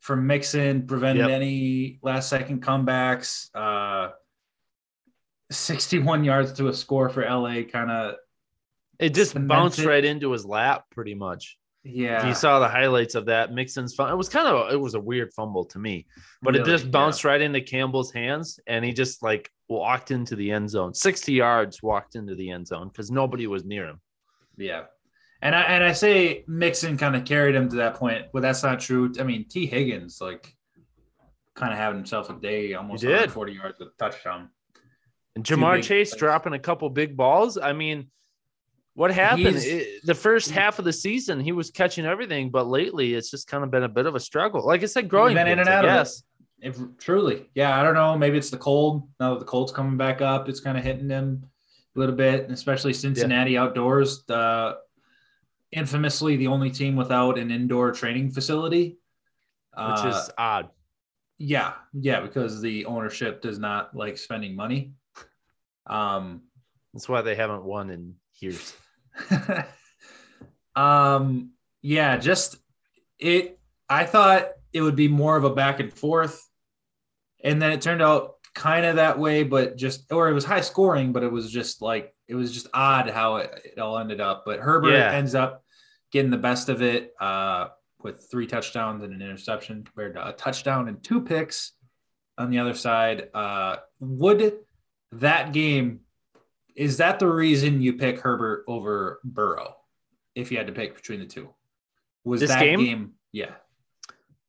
from Mixon prevented Yep. any last second comebacks. Uh, 61 yards to a score for LA, kind of. It just Cement bounced right into his lap, pretty much. Yeah, you saw the highlights of that Mixon's fumble. It was kind of it was a weird fumble to me, but it Really, just yeah. bounced right into Campbell's hands, and he just like walked into the end zone. Sixty yards walked into the end zone because nobody was near him. Yeah. And I and I say Mixon kind of carried him to that point, but that's not true. I mean, Tee Higgins like kind of having himself a day, almost He did. 40 yards with a touchdown. And Ja'Marr Chase plays. dropping a couple big balls. I mean, what happened? It- the first half of the season, he was catching everything, but lately it's just kind of been a bit of a struggle. Like I said, growing been in and out of it. If truly, yeah, I don't know. Maybe it's the cold. Now that the cold's coming back up, it's kind of hitting them a little bit, especially Cincinnati outdoors. The infamously the only team without an indoor training facility, which Uh, is odd. Yeah, yeah, because the ownership does not like spending money. Um, That's why they haven't won in years. um, yeah, just it. I thought it would be more of a back and forth, and then it turned out kind of that way, but just or it was high scoring, but it was just like it was just odd how it, it all ended up. But Herbert Yeah. ends up getting the best of it uh, with three touchdowns and an interception compared to a touchdown and two picks on the other side. Uh, would that game is that the reason you pick Herbert over Burrow if you had to pick between the two? Was This that game? game? Yeah.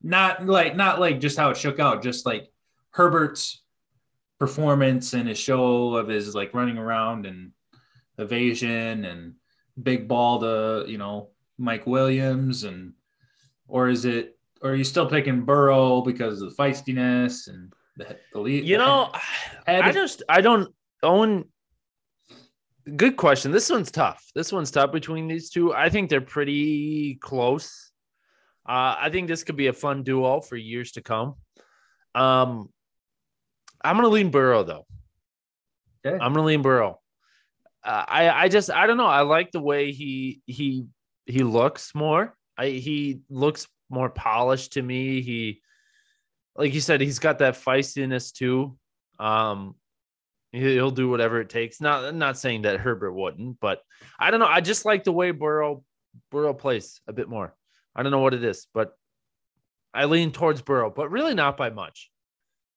Not like not like just how it shook out, just like Herbert's performance and his show of his like running around and evasion and big ball to, you know, Mike Williams and or is it or are you still picking Burrow because of the feistiness and the, the lead? You know, Ed- I just I don't own. Good question. This one's tough. This one's tough between these two. I think they're pretty close. Uh, I think this could be a fun duo for years to come. Um, I'm gonna lean Burrow though. Okay. I'm gonna lean Burrow. Uh, I I just I don't know. I like the way he he he looks more. I he looks more polished to me. He like you said, he's got that feistiness too. Um, he- he'll do whatever it takes. Not not saying that Herbert wouldn't, but I don't know. I just like the way Burrow Burrow plays a bit more. I don't know what it is, but I lean towards Burrow, but really not by much.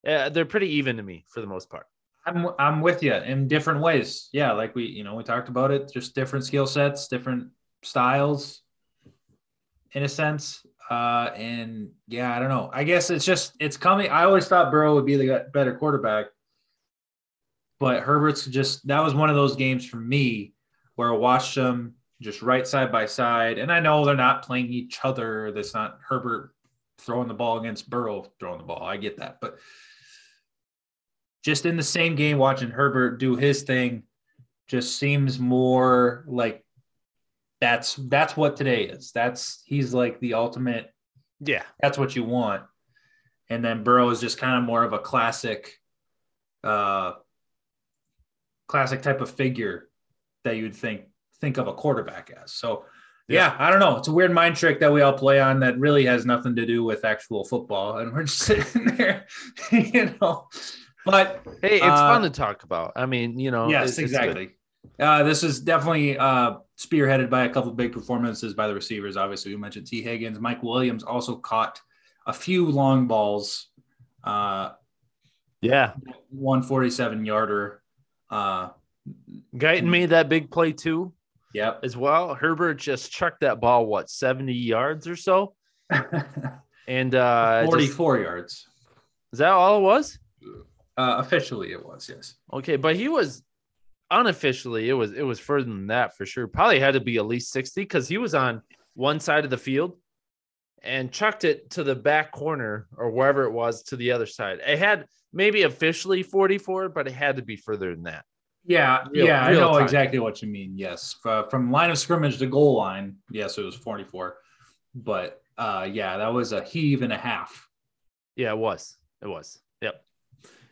Uh, they're pretty even to me for the most part. I'm I'm with you in different ways. Yeah, like we you know we talked about it, just different skill sets, different styles, in a sense. Uh, and yeah, I don't know. I guess it's just it's coming. I always thought Burrow would be the better quarterback, but Herbert's just that was one of those games for me where I watched them just right side by side, and I know they're not playing each other. That's not Herbert throwing the ball against Burrow throwing the ball. I get that, but just in the same game, watching Herbert do his thing just seems more like that's that's what today is. That's he's like the ultimate. Yeah, That's what you want. And then Burrow is just kind of more of a classic, uh, classic type of figure that you'd think think of a quarterback as. So. Yeah, I don't know. It's a weird mind trick that we all play on that really has nothing to do with actual football, and we're just sitting there, you know, But Hey, it's Uh, fun to talk about. I mean, you know. yes, it's- it's exactly. Uh, this is definitely uh, spearheaded by a couple of big performances by the receivers. Obviously, we mentioned Tee Higgins. Mike Williams also caught a few long balls, uh, Yeah. 147 yarder. Uh, Guyton made that big play too, yep. as well. Herbert just chucked that ball, what, 70 yards or so? And uh just- 44 yards. is that all it was? Uh, officially, it was yes. Okay, but he was unofficially, it was it was further than that for sure. Probably had to be at least 60 because he was on one side of the field and chucked it to the back corner or wherever it was to the other side. It had maybe officially 44, but it had to be further than that. Yeah, Real- yeah, real I know time. exactly what you mean. Yes, F- from line of scrimmage to goal line, yes, it was 44. But uh, yeah, that was a heave and a half. Yeah, it was. It was.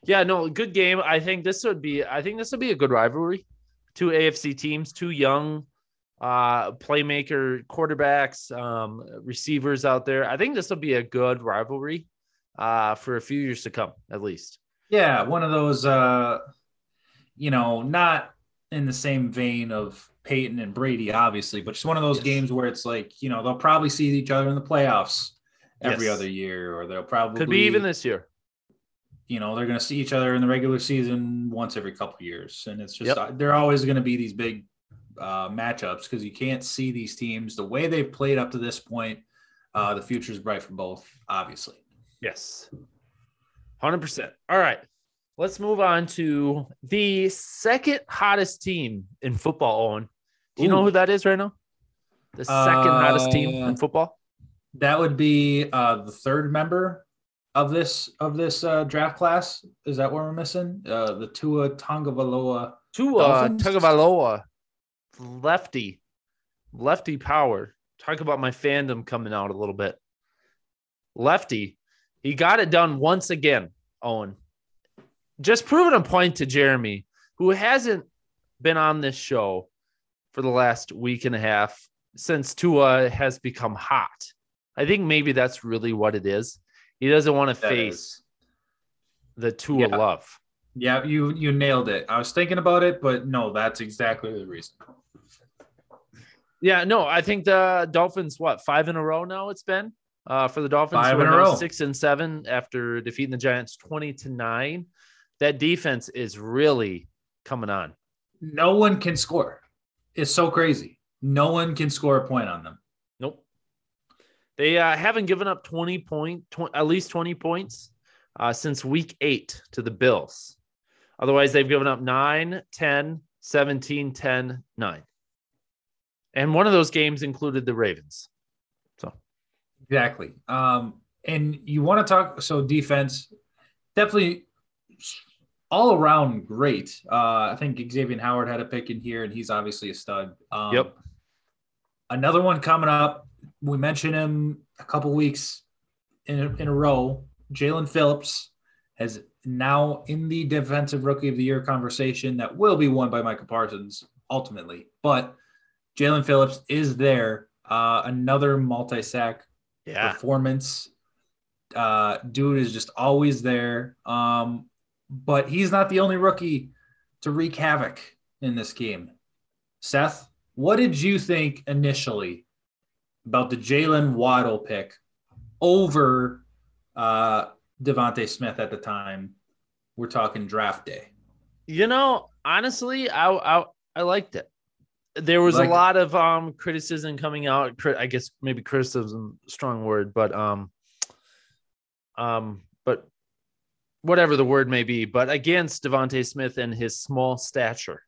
Yeah, no, good game. I think this would be I think this would be a good rivalry. Two AFC teams, two young uh playmaker quarterbacks, um receivers out there. I think this will be a good rivalry uh for a few years to come at least. Yeah, one of those, uh, you know, not in the same vein of Peyton and Brady, obviously, but just one of those Yes. games where it's like, you know, they'll probably see each other in the playoffs every Yes. other year, or they'll probably Could be even this year. You know they're going to see each other in the regular season once every couple of years and it's just Yep. uh, they're always going to be these big uh, matchups because you can't see these teams the way they've played up to this point uh, the future is bright for both obviously Yes. 100%. All right. Let's move on to the second hottest team in football, Owen. Do you know who that is right now? The second hottest team Uh, in football? that would be uh, the third member of this of this uh, draft class is that what we're missing uh, the Tua Tongavaloa Tua? Tagovailoa, lefty, lefty power. Talk about my fandom coming out a little bit. Lefty, he got it done once again. Owen, just proving a point to Jeremy, who hasn't been on this show for the last week and a half since Tua has become hot. I think maybe that's really what it is. He doesn't want to That face is. the two Yeah. love. yeah you you nailed it I was thinking about it but no that's exactly the reason Yeah, no, I think the Dolphins, what, five in a row now it's been uh, for the Dolphins. Five in a row. Six and seven after defeating the Giants 20 to nine. That defense is really coming on. no one can score. It's so crazy. No one can score a point on them. They uh, haven't given up 20 point, tw- at least 20 points uh, since week eight to the Bills. Otherwise, they've given up 9, 10, 17, 10, 9. And one of those games included the Ravens. So, Exactly. Um, and you want to talk so defense, definitely all around great. Uh, I think Xavier Howard had a pick in here, and he's obviously a stud. Um, Yep. Another one coming up. We mentioned him a couple weeks in a, in a row. Jaelan Phillips has now in the defensive rookie of the year conversation that will be won by Michael Parsons ultimately. But Jaelan Phillips is there. Uh, another multi sack yeah. performance. Uh, dude is just always there. Um, but he's not the only rookie to wreak havoc in this game. Seth, what did you think initially about the Jaylen Waddle pick over uh, DeVonta Smith at the time? We're talking draft day. You know, honestly, I I, I liked it. There was a it. lot of um criticism coming out. I guess maybe criticism, strong word, but um, um, but whatever the word may be, but against DeVonta Smith and his small stature.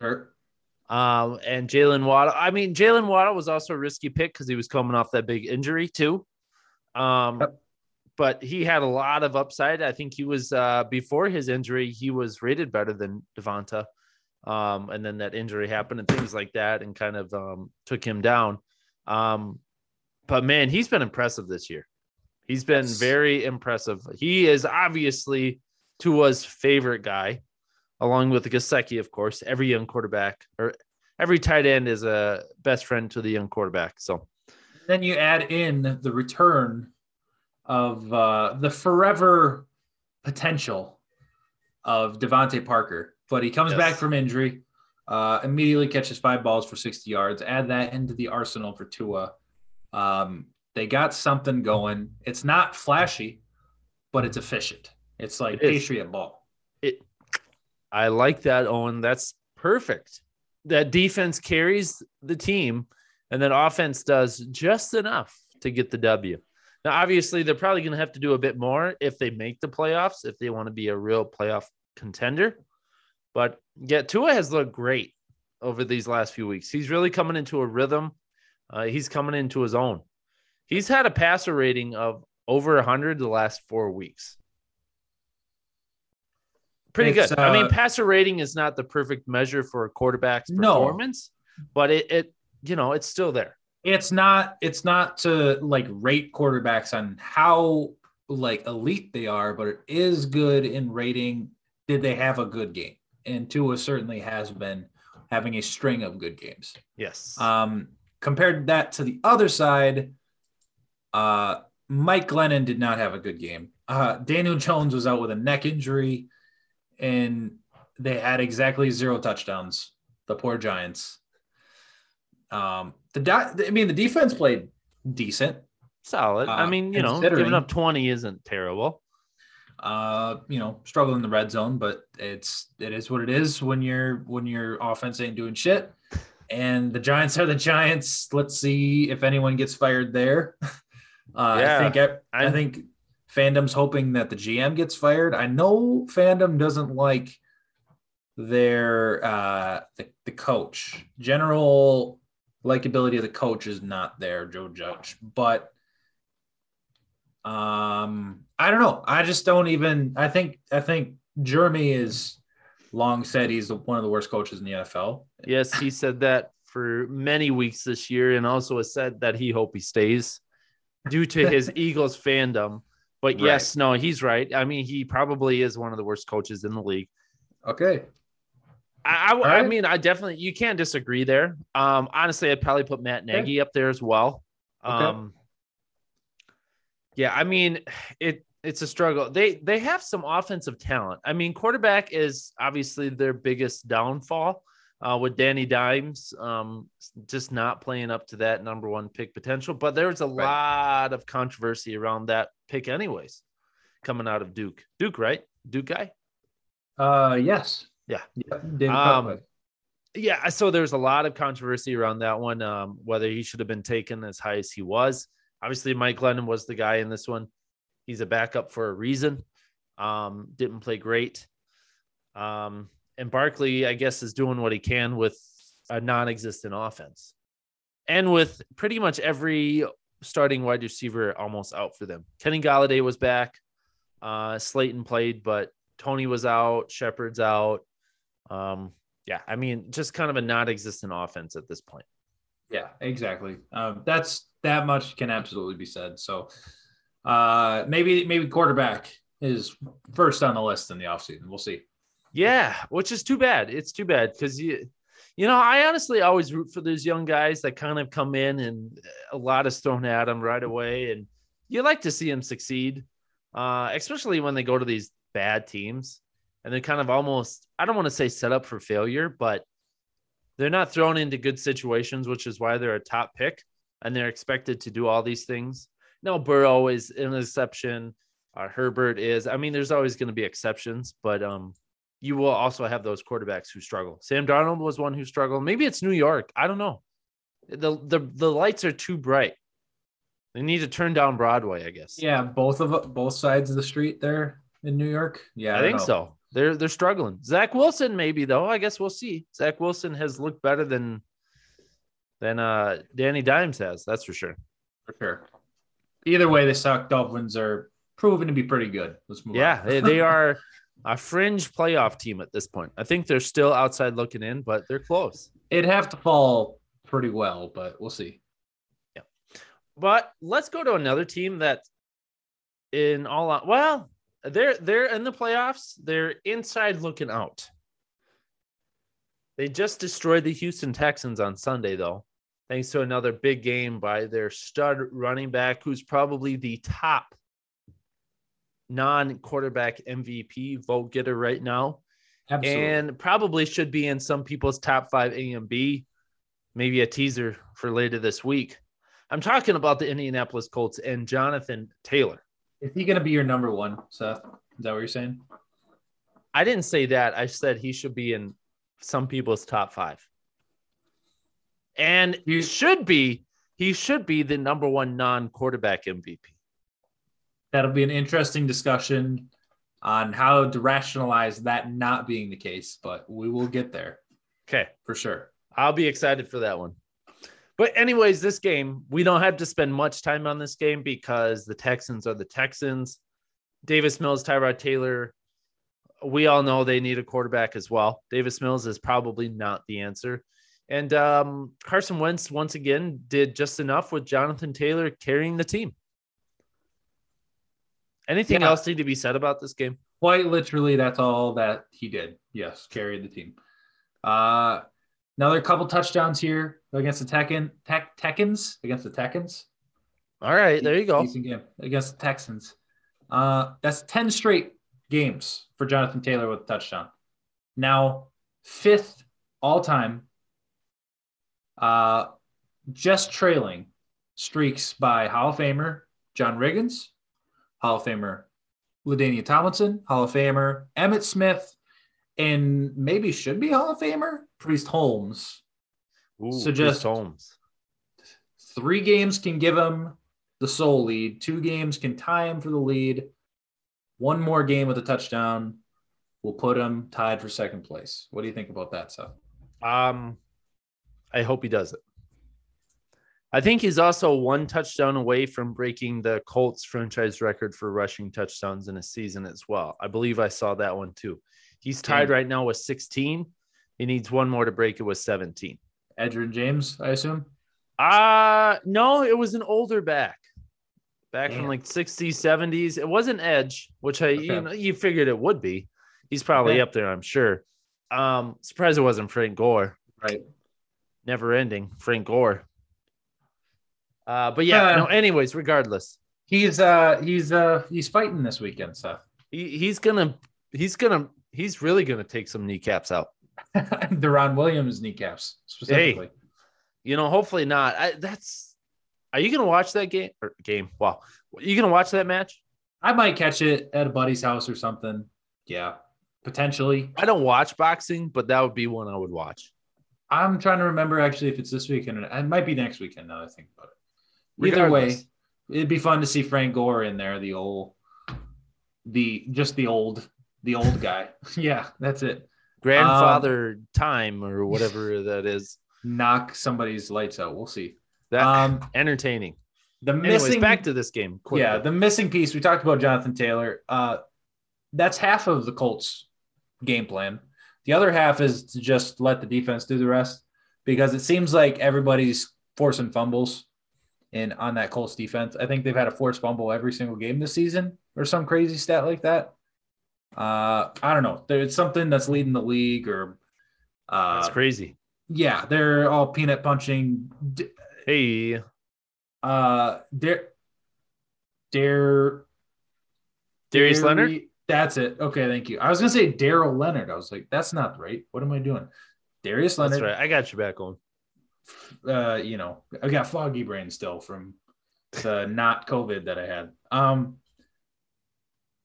Or- Um, and Jaylen Waddle. I mean, Jaylen Waddle was also a risky pick because he was coming off that big injury too. Um, Yep. but he had a lot of upside. I think he was uh before his injury, he was rated better than DeVonta. Um, and then that injury happened and things like that, and kind of um took him down. Um, but man, he's been impressive this year. He's been very impressive. He is obviously Tua's favorite guy along with Gesicki, of course. Every young quarterback or every tight end is a best friend to the young quarterback. So then you add in the return of uh, the forever potential of DeVante Parker, but he comes Yes. back from injury, uh, immediately catches five balls for 60 yards. Add that into the arsenal for Tua. Um, they got something going. It's not flashy, but it's efficient. It's like It. Patriot ball. I like that, Owen. That's perfect. That defense carries the team, and then offense does just enough to get the W. Now, obviously, they're probably going to have to do a bit more if they make the playoffs, if they want to be a real playoff contender. But yeah, Tua has looked great over these last few weeks. He's really coming into a rhythm. Uh, he's coming into his own. He's had a passer rating of over 100 the last four weeks. Pretty It's, good. I mean, uh, passer rating is not the perfect measure for a quarterback's No. performance, but it, it, you know, it's still there. It's not. It's not to like rate quarterbacks on how like elite they are, but it is good in rating. Did they have a good game? And Tua certainly has been having a string of good games. Yes. Um, compared that to the other side, uh, Mike Glennon did not have a good game. Uh, Daniel Jones was out with a neck injury, and they had exactly zero touchdowns. The poor Giants. Um, the di- I mean, the defense played decent. Solid. I uh, mean, you know, giving up 20 isn't terrible. Uh, you know, struggle in the red zone, but it's it is what it is when you're when your offense ain't doing shit. And the Giants are the Giants. Let's see if anyone gets fired there. Uh, Yeah, I think I, I think fandom's hoping that the GM gets fired. I know fandom doesn't like their uh the, the coach. General likability of the coach is not there, Joe Judge, but um I don't know. I just don't even I think I think Jeremy is long said he's the, one of the worst coaches in the NFL. Yes, he said that for many weeks this year, and also has said that he hope he stays due to his Eagles fandom. But Right. yes, no, he's right. I mean, he probably is one of the worst coaches in the league. Okay. I, I, I mean, I definitely you can't disagree there. Um, honestly, I'd probably put Matt Okay. Nagy up there as well. Okay. Um, yeah, I mean, it it's a struggle. They they have some offensive talent. I mean, quarterback is obviously their biggest downfall. Uh, with Danny Dimes, um, just not playing up to that number one pick potential. But there's a Right. lot of controversy around that pick, anyways, coming out of Duke. Duke, right? Duke guy. Uh yes. Yeah. Yep. David Um, yeah so there's a lot of controversy around that one um, whether he should have been taken as high as he was obviously mike glennon was the guy in this one he's a backup for a reason um, didn't play great um, and barkley i guess is doing what he can with a non-existent offense and with pretty much every starting wide receiver almost out for them kenny golladay was back uh, slayton played but toney was out shepard's out um, yeah, I mean, just kind of a non-existent offense at this point. Yeah, exactly. Um, that's that much can absolutely be said. So uh maybe maybe quarterback is first on the list in the offseason. We'll see. Yeah, which is too bad. It's too bad because you, you know, I honestly always root for those young guys that kind of come in and a lot is thrown at them right away, and you like to see them succeed, uh, especially when they go to these bad teams and they're kind of almost I don't want to say set up for failure, but they're not thrown into good situations, which is why they're a top pick and they're expected to do all these things. No, Burrow is an exception. Uh, Herbert is. I mean, there's always going to be exceptions, but um, you will also have those quarterbacks who struggle. Sam Darnold was one who struggled. Maybe it's New York. I don't know. The the the lights are too bright. They need to turn down Broadway, I guess. Yeah, both of both sides of the street there in New York. Yeah, I, don't think know. so. They're they're struggling. Zach Wilson, maybe though. I guess we'll see. Zach Wilson has looked better than than uh Danny Dimes has. That's for sure. for sure. Either way, the suck. Dolphins are proven to be pretty good. Let's move Yeah, on. they, they are a fringe playoff team at this point. I think they're still outside looking in, but they're close. It'd have to fall pretty well, but we'll see. Yeah. But let's go to another team that, in all out, well, they're they're in the playoffs. They're inside looking out. They just destroyed the Houston Texans on Sunday, though, thanks to another big game by their stud running back, who's probably the top non-quarterback MVP vote getter right now, Absolutely. and probably should be in some people's top five AMB. Maybe a teaser for later this week. I'm talking about the Indianapolis Colts and Jonathan Taylor. is he going to be your number one, Seth? Is that what you're saying? I didn't say that. I said he should be in some people's top five. And he should be, he should be the number one non-quarterback MVP. That'll be an interesting discussion on how to rationalize that not being the case, but we will get there Okay. for sure. I'll be excited for that one. But anyways, this game, we don't have to spend much time on this game because the Texans are the Texans. Davis Mills, Tyrod Taylor, we all know they need a quarterback as well. Davis Mills is probably not the answer. And um, Carson Wentz, once again, did just enough with Jonathan Taylor carrying the team. Anything Yeah. else need to be said about this game? Quite literally, that's all that he did. Yes, carried the team. Uh, another couple touchdowns here against the Tekken, Tech, Tekkens, against the Tekkens. All right, there you go. Decent game against the Texans. Uh, that's 10 straight games for Jonathan Taylor with a touchdown. Now, fifth all time, uh, just trailing streaks by Hall of Famer John Riggins, Hall of Famer LaDainian Tomlinson, Hall of Famer Emmitt Smith, and maybe should be Hall of Famer Priest Holmes. Ooh, So Priest just- Holmes. Three games can give him the sole lead. Two games can tie him for the lead. One more game with a touchdown will put him tied for second place. What do you think about that, Seth? Um, I hope he does it. I think he's also one touchdown away from breaking the Colts franchise record for rushing touchdowns in a season as well. I believe I saw that one too. He's tied Damn. right now with 16. He needs one more to break it with 17. Edgerrin James, I assume. Uh no, it was an older back. Back from like 60s, 70s. It wasn't Edge, which I you know you figured it would be. He's probably Okay. up there, I'm sure. Um, surprised it wasn't Frank Gore. Right. never ending Frank Gore. Uh, but yeah, Uh, no, anyways, regardless, He's uh he's uh he's fighting this weekend, Seth. he, he's gonna he's gonna he's really gonna take some kneecaps out. Deron Williams kneecaps specifically. You know, hopefully not. I, that's are you gonna watch that game or game? Wow, you gonna watch that match? I might catch it at a buddy's house or something. Yeah, potentially. I don't watch boxing, but that would be one I would watch. I'm trying to remember actually if it's this weekend or it might be next weekend now that I think about it. Either way, it'd be fun to see Frank Gore in there, the old the just the old the old guy. yeah, that's it. grandfather time or whatever that is. Knock somebody's lights out. We'll see. That Um entertaining. the Anyways, missing back to this game. Quickly. yeah, the missing piece. We talked about Jonathan Taylor. Uh that's half of the Colts game plan. The other half is to just let the defense do the rest because it seems like everybody's forcing fumbles in on that Colts defense. I think they've had a forced fumble every single game this season or some crazy stat like that. Uh, I don't know. It's something that's leading the league or uh, that's crazy. yeah, they're all peanut punching. Hey, Uh, Dare, Darius Leonard. That's it. Okay, thank you. I was gonna say Daryl Leonard. I was like, that's not right. What am I doing? Darius That's Leonard. right. I got you back on. Uh, you know, I got foggy brain still from the not COVID that I had. Um,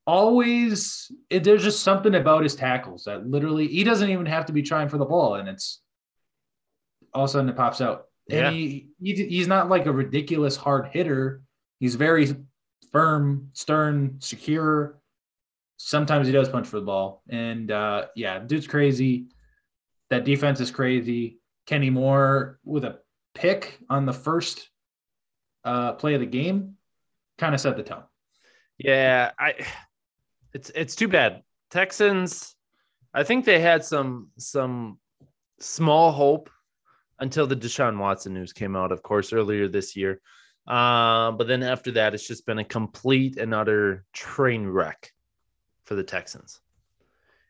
always, it, there's just something about his tackles that literally he doesn't even have to be trying for the ball, and it's all of a sudden it pops out. Yeah. And he, he he's not like a ridiculous hard hitter. He's very firm, stern, secure. Sometimes he does punch for the ball, and uh, yeah, dude's crazy. That defense is crazy. Kenny Moore with a pick on the first uh, play of the game kind of set the tone. Yeah, I. It's it's too bad. Texans. I think they had some some small hope until the Deshaun Watson news came out, of course, earlier this year. Uh, but then after that, it's just been a complete and utter train wreck for the Texans.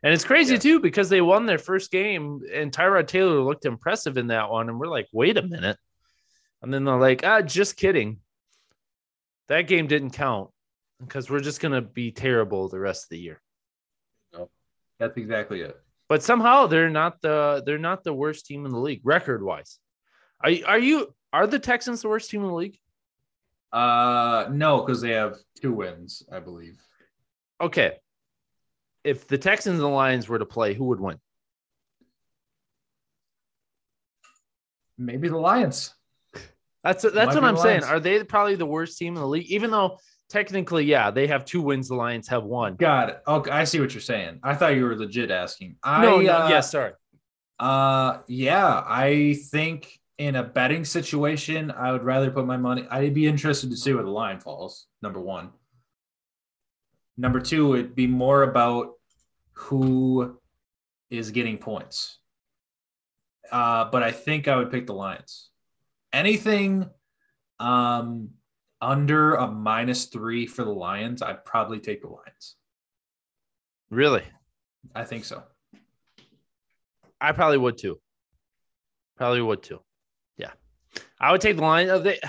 And it's crazy Yeah. too because they won their first game and Tyrod Taylor looked impressive in that one. And we're like, wait a minute. And then they're like, ah, just kidding. That game didn't count. because we're just gonna be terrible the rest of the year. That's exactly it. But somehow they're not the they're not the worst team in the league record wise. Are are you are the Texans the worst team in the league? Uh, no, because they have two wins, I believe. Okay. If the Texans and the Lions were to play, who would win? Maybe the Lions. That's that's what I'm saying. Lions. Are they probably the worst team in the league? Even though technically, yeah, they have two wins. The Lions have one. Got it. Okay, I see what you're saying. I thought you were legit asking. I, no, no, uh, yeah, sorry. Uh, yeah, I think in a betting situation, I would rather put my money. I'd be interested to see where the line falls. Number one. Number two, it'd be more about who is getting points. Uh, but I think I would pick the Lions. Anything um under a minus three for the Lions, I'd probably take the Lions. Really, I think so. I probably would too. Probably would too. Yeah, I would take the line. Uh, They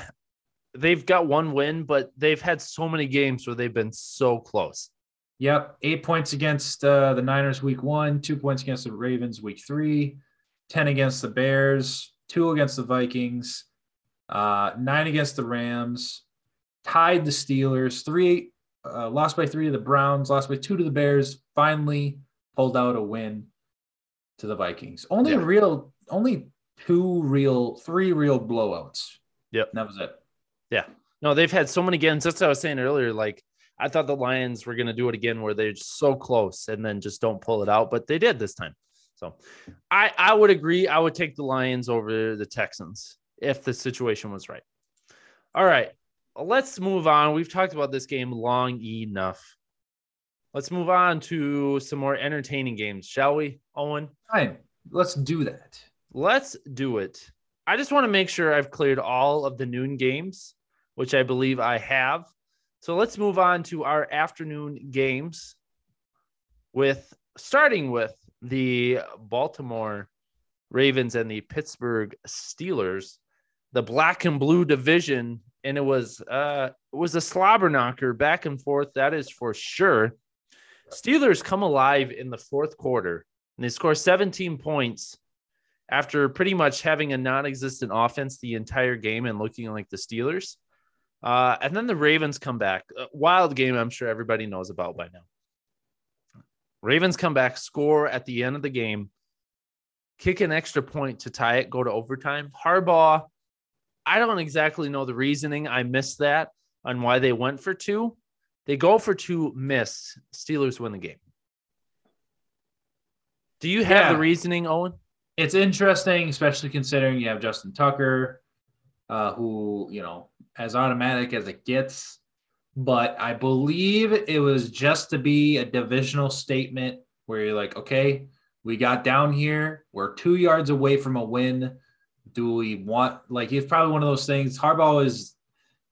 they've got one win, but they've had so many games where they've been so close. Yep. Eight points against uh, the Niners week one, two points against the Ravens week three, 10 against the Bears, two against the Vikings, uh, nine against the Rams, tied the Steelers, three, uh, lost by three to the Browns, lost by two to the Bears, finally pulled out a win to the Vikings. Only Yeah. real, only two real, three real blowouts. Yep. And that was it. No, they've had so many games. That's what I was saying earlier. Like I thought the Lions were going to do it again, where they're so close and then just don't pull it out, but they did this time. So I I would agree. I would take the Lions over the Texans if the situation was right. All right, let's move on. We've talked about this game long enough. Let's move on to some more entertaining games, shall we, Owen? Fine. Let's do that. Let's do it. I just want to make sure I've cleared all of the noon games, which I believe I have. So let's move on to our afternoon games with starting with the Baltimore Ravens and the Pittsburgh Steelers, the black and blue division. And it was uh it was a slobber knocker back and forth, that is for sure. Steelers come alive in the fourth quarter and they score 17 points after pretty much having a non-existent offense the entire game and looking like the Steelers. Uh, and then the Ravens come back. A wild game, I'm sure everybody knows about by now. Ravens come back, score at the end of the game, kick an extra point to tie it, go to overtime. Harbaugh, I don't exactly know the reasoning. I missed that on why they went for two. They go for two, miss. Steelers win the game. Do you have Yeah. the reasoning, Owen? It's interesting, especially considering you have Justin Tucker, uh, who you know as automatic as it gets. But I believe it was just to be a divisional statement where you're like, okay, we got down here, we're two yards away from a win. Do we want like it's probably one of those things? Harbaugh is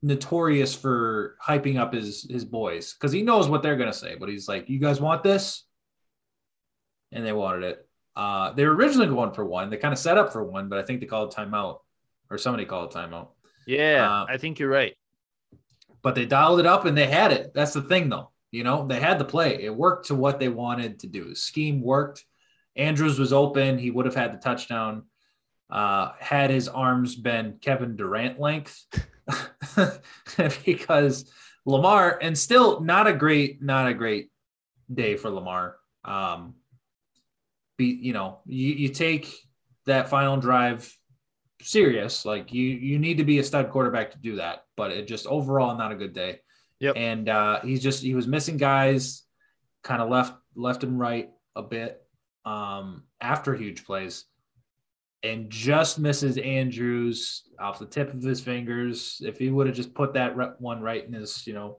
notorious for hyping up his his boys because he knows what they're gonna say, but he's like, you guys want this? And they wanted it. Uh, they were originally going for one. They kind of set up for one, but I think they called a timeout or somebody called a timeout. Yeah, Uh, I think you're right. But they dialed it up and they had it. That's the thing, though. You know, they had the play. It worked to what they wanted to do. The scheme worked. Andrews was open. He would have had the touchdown. Uh, had his arms been Kevin Durant length, because Lamar and still not a great, not a great day for Lamar. Um, be you know, you, you take that final drive serious. Like you you need to be a stud quarterback to do that. But it just overall not a good day. Yep. And uh, he's just he was missing guys, kind of left left and right a bit um, after huge plays, and just misses Andrews off the tip of his fingers. If he would have just put that one right in his, you know,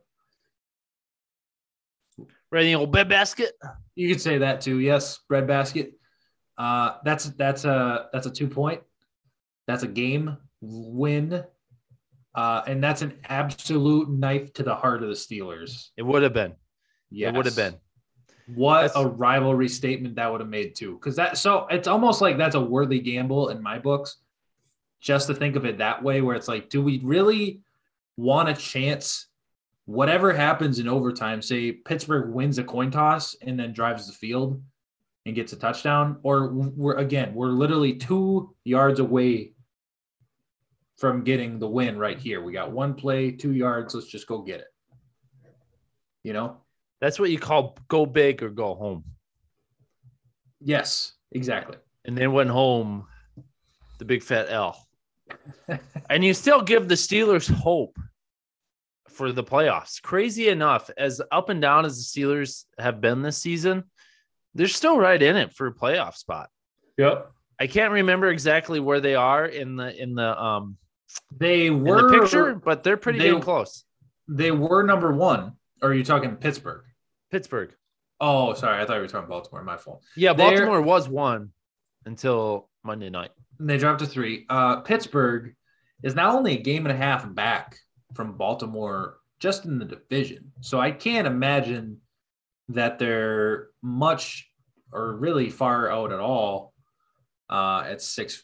Ready, old bread basket. you could say that too. Yes, breadbasket. Uh, that's that's a that's a two point. That's a game win, uh, and that's an absolute knife to the heart of the Steelers. It would have been. Yeah, It would have been. What That's- a rivalry statement that would have made too. Because that so it's almost like that's a worthy gamble in my books. Just to think of it that way, where it's like, do we really want a chance whatever happens in overtime, say Pittsburgh wins a coin toss and then drives the field and gets a touchdown, or we're again, we're literally two yards away from getting the win right here. We got one play, two yards. Let's just go get it. You know? That's what you call go big or go home. Yes, exactly. And then went home, the big fat L. and you still give the Steelers hope for the playoffs. Crazy enough, as up and down as the Steelers have been this season, they're still right in it for a playoff spot. Yep. I can't remember exactly where they are in the in the um they were the picture, but they're pretty they, damn close. They were number one. Or are you talking Pittsburgh? Pittsburgh. Oh, sorry. I thought you were talking Baltimore. My fault. Yeah, Baltimore they're, was one until Monday night. And they dropped to three. Uh, Pittsburgh is now only a game and a half back from Baltimore just in the division. So I can't imagine that they're much or really far out at all uh, at six.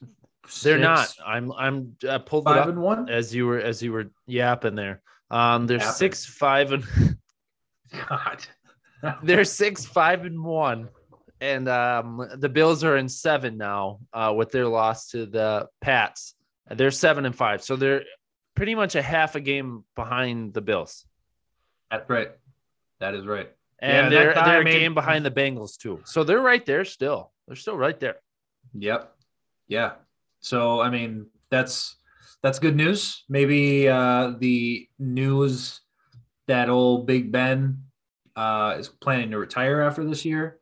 They're six, not. I'm I'm I pulled five and one as you were as you were yapping there. Um, they're yapping. six five and God. they're six five and one, and um, the Bills are in seven now uh, with their loss to the Pats. They're seven and five, so they're pretty much a half a game behind the Bills. That's right. That is right. And yeah, they're they're a game behind the Bengals too. So they're right there still. They're still right there. Yep. Yeah. So I mean that's that's good news. Maybe uh the news that old Big Ben uh is planning to retire after this year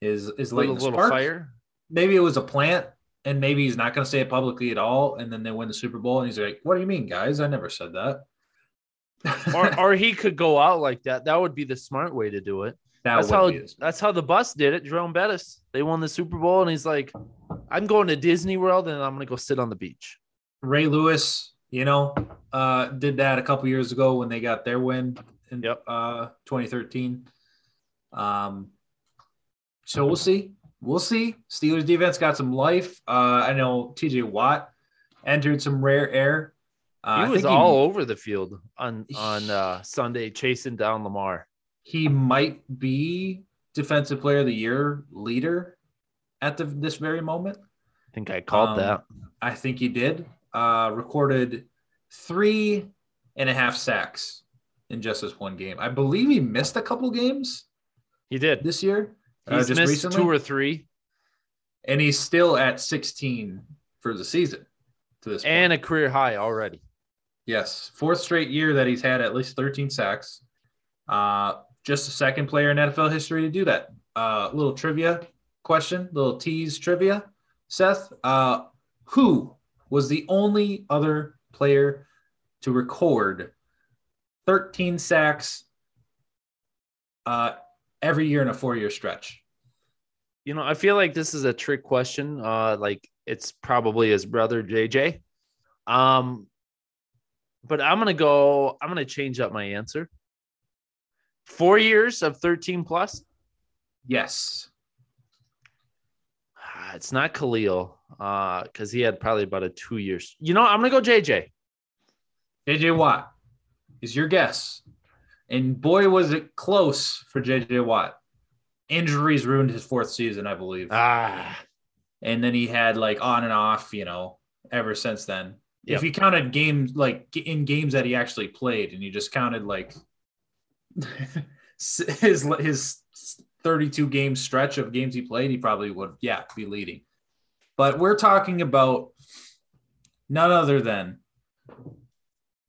is is lighting a little fire. Maybe it was a plant and maybe he's not going to say it publicly at all. And then they win the Super Bowl, and he's like, "What do you mean, guys? I never said that." or, or he could go out like that. That would be the smart way to do it. That that's how that's how the bus did it. Jerome Bettis. They won the Super Bowl, and he's like, "I'm going to Disney World, and I'm going to go sit on the beach." Ray Lewis, you know, uh, did that a couple years ago when they got their win in yep. uh, 2013. Um, so we'll see we'll see. Steelers defense got some life. Uh, I know TJ Watt entered some rare air. Uh, he was all he, over the field on on uh, Sunday chasing down Lamar. He might be defensive player of the year leader at the, this very moment. I think I called um, that. I think he did. Uh, recorded three and a half sacks in just this one game. I believe he missed a couple games. He did this year. Uh, he's uh, missed recently. two or three, and he's still at 16 for the season to this and point. a career high already. Yes, fourth straight year that he's had at least 13 sacks. Uh, just the second player in NFL history to do that. Uh, little trivia question, little tease trivia. Seth, uh, who was the only other player to record 13 sacks uh, every year in a four year stretch? You know, I feel like this is a trick question. Uh, like it's probably his brother JJ. Um, but I'm gonna go. I'm gonna change up my answer. Four years of 13 plus. Yes. Ah, it's not Khalil, uh, because he had probably about a two years. You know, I'm gonna go JJ. JJ Watt is your guess. And boy, was it close for JJ Watt. Injuries ruined his fourth season, I believe. Ah. And then he had like on and off, you know, ever since then. Yep. If you counted games like in games that he actually played and you just counted like his his 32 game stretch of games he played, he probably would, yeah, be leading. But we're talking about none other than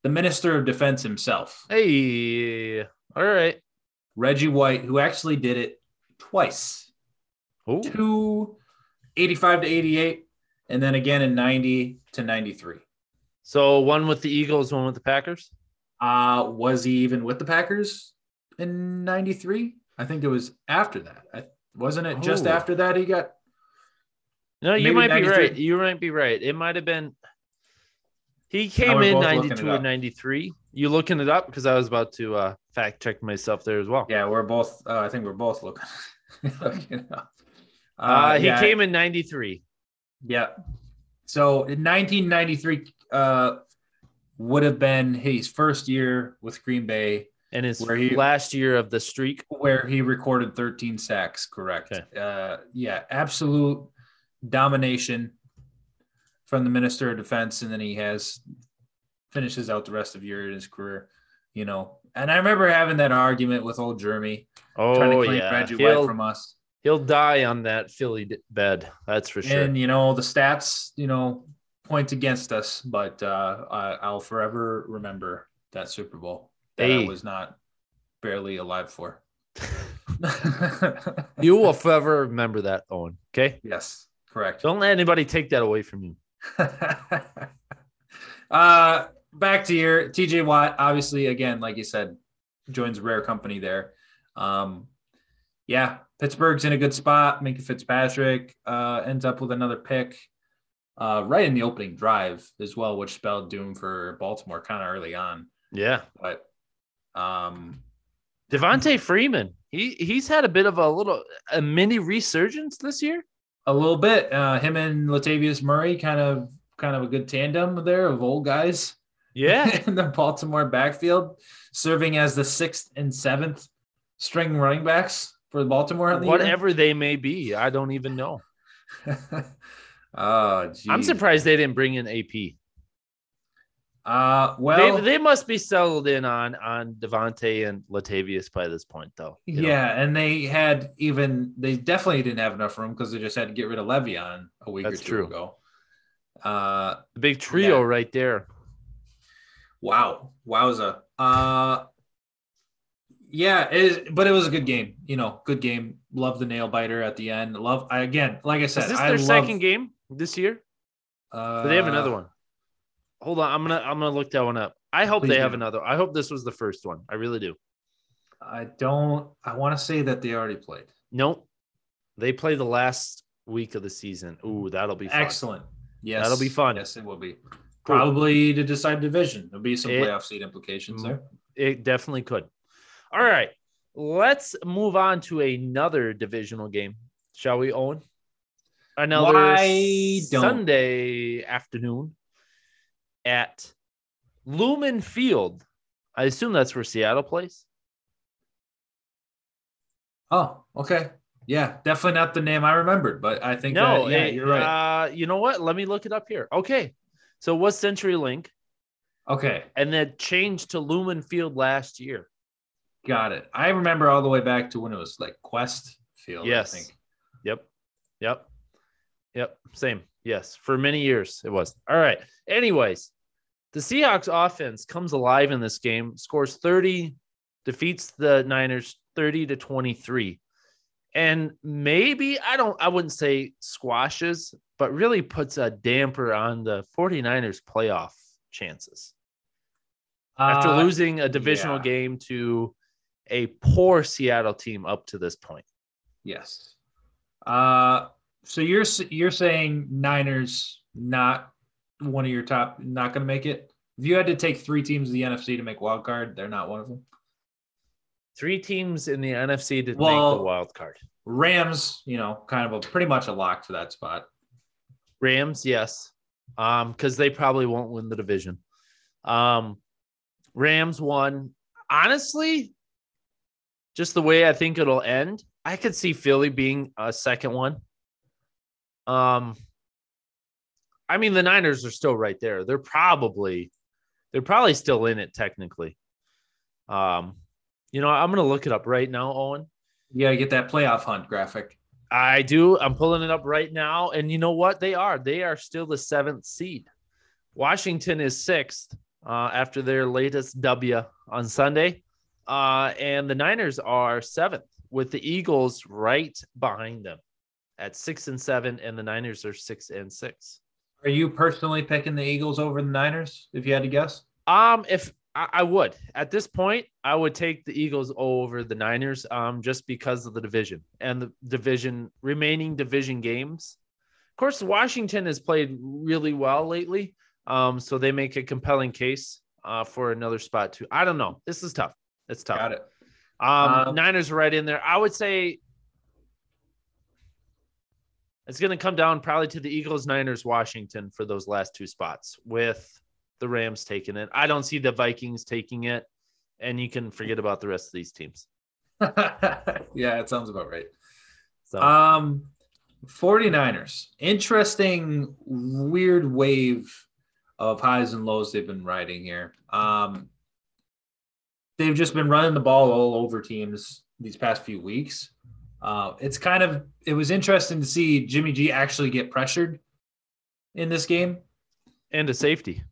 the Minister of Defense himself. Hey, all right. Reggie White, who actually did it twice. Ooh. Two 85 to 88, and then again in 90 to 93. So one with the Eagles, one with the Packers? Uh, was he even with the Packers in 93? I think it was after that. I, wasn't it just after that he got No, you might 93? be right. You might be right. It might have been he came in 92 and 93. You looking it up? Because I was about to uh, fact check myself there as well. Yeah, we're both, uh, I think we're both looking, looking up. Uh, uh, he yeah. came in 93. Yeah. So in 1993, uh, would have been his first year with Green Bay, And his he- last year of the streak. where he recorded 13 sacks. Correct. Okay. Uh, yeah, absolute domination from the Minister of Defense, and then he has finishes out the rest of year in his career. You know, and I remember having that argument with old Jeremy trying to Oh claim yeah, White he'll, from us. he'll die on that Philly bed. That's for sure. And you know the stats, you know, point against us, but uh, I, I'll forever remember that Super Bowl that Hey. I was not barely alive for. you will forever remember that, Owen. Okay, yes, correct. don't let anybody take that away from you. uh, back to your TJ Watt. Obviously, again, like you said, joins rare company there. Um, yeah, Pittsburgh's in a good spot. Minkah Fitzpatrick uh, ends up with another pick uh, right in the opening drive as well, which spelled doom for Baltimore kind of early on. Yeah, But um, Devonta Freeman. He he's had a bit of a little a mini resurgence this year. A little bit, uh, him and Latavius Murray kind of kind of a good tandem there of old guys. Yeah, in the Baltimore backfield, serving as the sixth and seventh string running backs for Baltimore. the year. whatever they may be, I don't even know. oh, geez. I'm surprised they didn't bring in AP. Uh, well, they, they must be settled in on on Devonta and Latavius by this point, though. you know? yeah, and they had even they definitely didn't have enough room because they just had to get rid of Le'Veon a week That's or two true. ago. Uh, the big trio Yeah. right there. Wow. Wowza. Uh yeah, it is, but it was a good game. You know, good game. Love the nail biter at the end. Love I again, like I said, Is this I their love, second game this year? Uh, Or they have another one. Hold on, I'm gonna I'm gonna look that one up. I hope Please they have another. I hope this was the first one. I really do. I don't I want to say that they already played. Nope. They play the last week of the season. Ooh, that'll be fun. Excellent. Yes. That'll be fun. Yes, it will be. Cool. Probably to decide division. There'll be some It- playoff seed implications there. It definitely could. All right. Let's move on to another divisional game. Shall we, Owen? Another Sunday afternoon at Lumen Field. I assume that's where Seattle plays. Oh, okay. Yeah, definitely not the name I remembered, but I think No, that, yeah, it- you're right. Uh, you know what? Let me look it up here. Okay. So it was CenturyLink okay, and then changed to Lumen Field last year. got it. I remember all the way back to when it was like Qwest Field. Yes. I think. Yep. Yep. Yep. Same. Yes. For many years it was. All right. Anyways, the Seahawks offense comes alive in this game, scores 30, defeats the Niners 30 to 23. And maybe I don't I wouldn't say squashes, but really puts a damper on the 49ers playoff chances. After Uh, losing a divisional yeah. game to a poor Seattle team up to this point. Yes. Uh, so you're you're saying Niners not one of your top, not going to make it. If you had to take three teams of the NFC to make wild card, they're not one of them. Three teams in the NFC to make the wild card. Rams, you know, kind of a pretty much a lock for that spot. Rams, yes, um, because they probably won't win the division. Um, Rams won. Honestly, just the way I think it'll end, I could see Philly being a second one. Um, I mean, the Niners are still right there. They're probably, they're probably still in it technically. Um, you know, I'm gonna look it up right now, Owen. You to get that playoff hunt graphic. I do. I'm pulling it up right now. And you know what? They are. They are still the seventh seed. Washington is sixth uh, after their latest W on Sunday. Uh, and the Niners are seventh with the Eagles right behind them at six and seven. And the Niners are six and six. Are you personally picking the Eagles over the Niners? If you had to guess, Um, if I, I would at this point, I would take the Eagles over the Niners, um, just because of the division and the division remaining division games. Of course, Washington has played really well lately, um, so they make a compelling case uh, for another spot too. I don't know. This is tough. It's tough. got it. Um, Um, Niners right in there. I would say it's going to come down probably to the Eagles, Niners, Washington for those last two spots, with the Rams taking it. I don't see the Vikings taking it, and you can forget about the rest of these teams. yeah, it sounds about right. So Um 49ers. Interesting weird wave of highs and lows they've been riding here. Um they've just been running the ball all over teams these past few weeks. Uh, it's kind of it was interesting to see Jimmy G actually get pressured in this game. and a safety.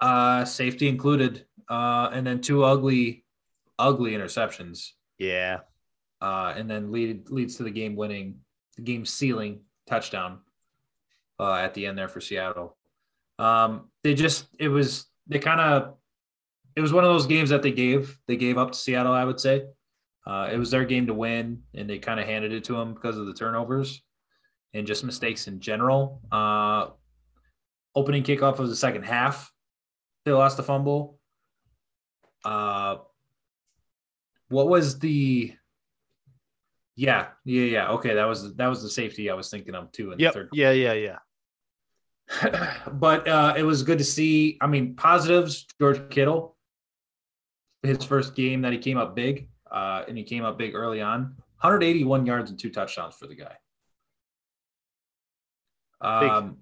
Uh safety included. Uh and then two ugly ugly interceptions. Yeah. uh, and then lead, leads to the game winning, the game sealing touchdown uh, at the end there for Seattle. Um, they just, it was, they kind of, it was one of those games that they gave, they gave up to Seattle, I would say. Uh, it was their game to win, and they kind of handed it to them because of the turnovers and just mistakes in general. Uh, opening kickoff of the second half, they lost the fumble. Uh, what was the yeah, yeah, yeah. Okay, that was that was the safety I was thinking of too in Yep. the third. Yeah. Yeah. Yeah. but uh, it was good to see. I mean, positives. George Kittle, his first game that he came up big, uh, and he came up big early on. 181 yards and two touchdowns for the guy. Um,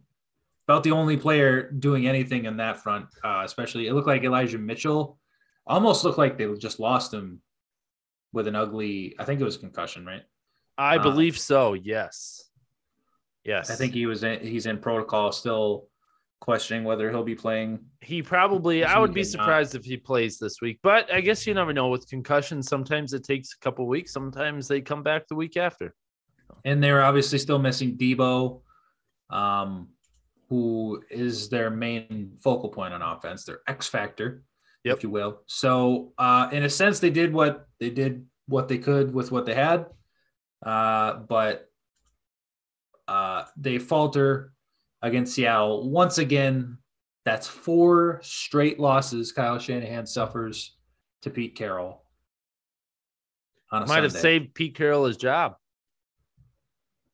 about the only player doing anything in that front, uh, especially it looked like Elijah Mitchell. Almost looked like they just lost him with an ugly. I think it was concussion, right? I Uh, believe so. Yes. Yes. I think he was in, he's in protocol still, questioning whether he'll be playing. he probably. I would be weekend, not. surprised if he plays this week, but I guess you never know with concussions. Sometimes it takes a couple weeks. Sometimes they come back the week after. And they're obviously still missing Deebo, um, who is their main focal point on offense, their X factor, Yep. if you will. So, uh, in a sense, they did what they did what they could with what they had, uh, but uh, they falter against Seattle once again. That's four straight losses Kyle Shanahan suffers to Pete Carroll. Might have saved Pete Carroll his job.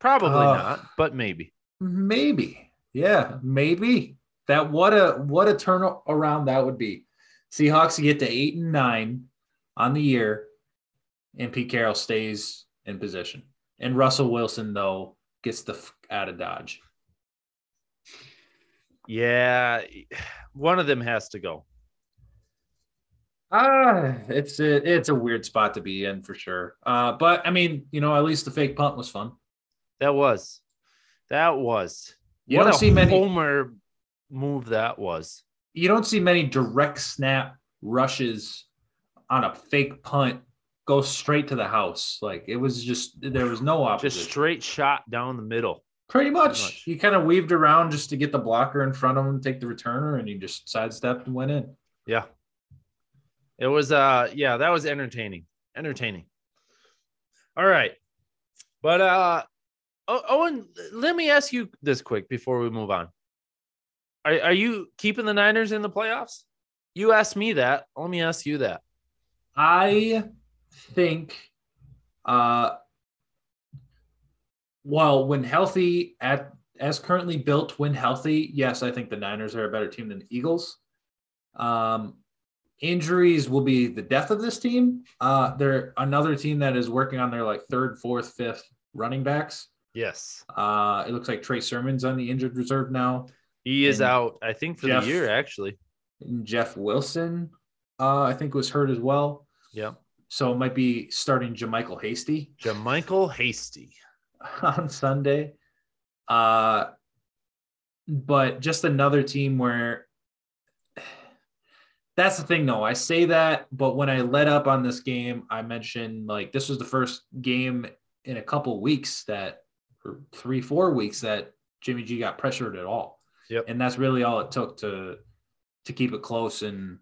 Probably Oh. not, but maybe. Maybe. Yeah, maybe. That what a what a turn around that would be. Seahawks get to eight and nine on the year, and Pete Carroll stays in position. And Russell Wilson, though, gets the f- out of Dodge. Yeah, one of them has to go. Ah, it's a it's a weird spot to be in for sure. Uh, but I mean, you know, at least the fake punt was fun. That was, that was. You what don't a see many homer move that was. you don't see many direct snap rushes on a fake punt go straight to the house. Like it was just there was no opposition. Just straight shot down the middle. Pretty much. much. He kind of weaved around just to get the blocker in front of him, take the returner, and he just sidestepped and went in. Yeah. It was uh yeah, that was entertaining. Entertaining. All right. But uh Owen, let me ask you this quick before we move on. Are are you keeping the Niners in the playoffs? You asked me that. Let me ask you that. I think, uh, well, when healthy, at as currently built, when healthy, yes, I think the Niners are a better team than the Eagles. Um, injuries will be the death of this team. Uh, they're another team that is working on their like third, fourth, fifth running backs. Yes. Uh, it looks like Trey Sermon's on the injured reserve now. He is And out, I think, for Jeff- the year, actually. And Jeff Wilson, uh, I think, was hurt as well. Yep. So it might be starting JaMycal Hasty JaMycal Hasty. on Sunday. Uh, but just another team where that's the thing, though. I say that, but when I led up on this game, I mentioned like this was the first game in a couple weeks that, or three, four weeks that Jimmy G got pressured at all. Yep. And that's really all it took to to keep it close and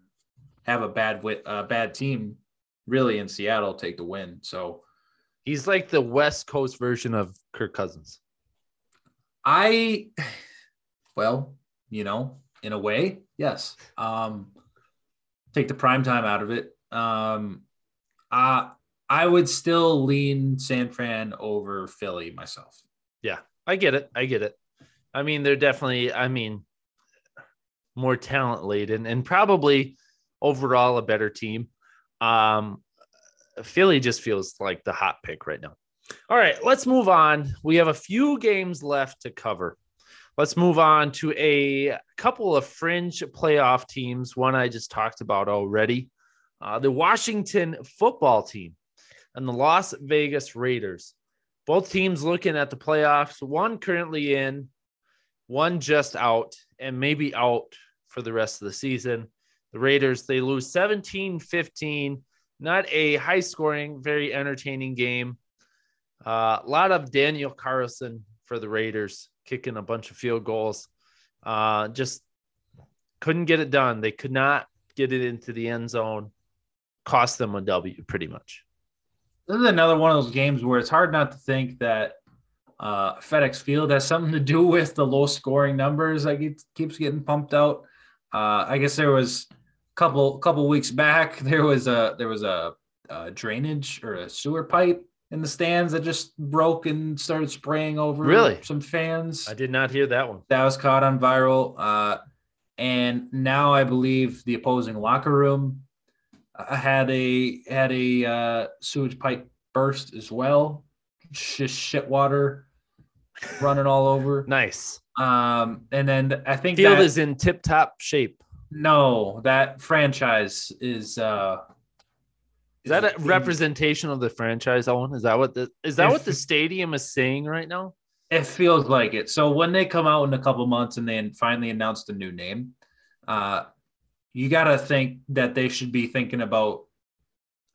have a bad wit, a bad team, really in Seattle take the win. So He's like the West Coast version of Kirk Cousins. I, well, you know, in a way, yes. Um, take the prime time out of it. Um, uh, I would still lean San Fran over Philly myself. Yeah, I get it. I get it. I mean, they're definitely, I mean, more talent laden, and probably overall a better team. Um, Philly just feels like the hot pick right now. All right, let's move on. We have a few games left to cover. Let's move on to a couple of fringe playoff teams. One I just talked about already uh, the Washington football team and the Las Vegas Raiders. Both teams looking at the playoffs, one currently in, one just out, and maybe out for the rest of the season. The Raiders, they lose 17 15. Not a high scoring, very entertaining game. Uh, a lot of Daniel Carlson for the Raiders, kicking a bunch of field goals. Uh, just couldn't get it done. They could not get it into the end zone. Cost them a W, pretty much. This is another one of those games where it's hard not to think that uh, FedEx Field has something to do with the low scoring numbers. Like it keeps getting pumped out. Uh, I guess there was couple couple weeks back there was a there was a, a drainage or a sewer pipe in the stands that just broke and started spraying over really some fans. I did not hear that one. That was caught on viral. Uh, and now I believe the opposing locker room uh, had a had a uh, sewage pipe burst as well. Just shit water running all over. Nice. Um, and then I think field that, is in tip top shape. No, that franchise is uh is that a representation of the franchise, Owen? Is that what the is that If- what the stadium is saying right now? It feels like it. So when they come out in a couple months and they finally announce a new name, uh, you got to think that they should be thinking about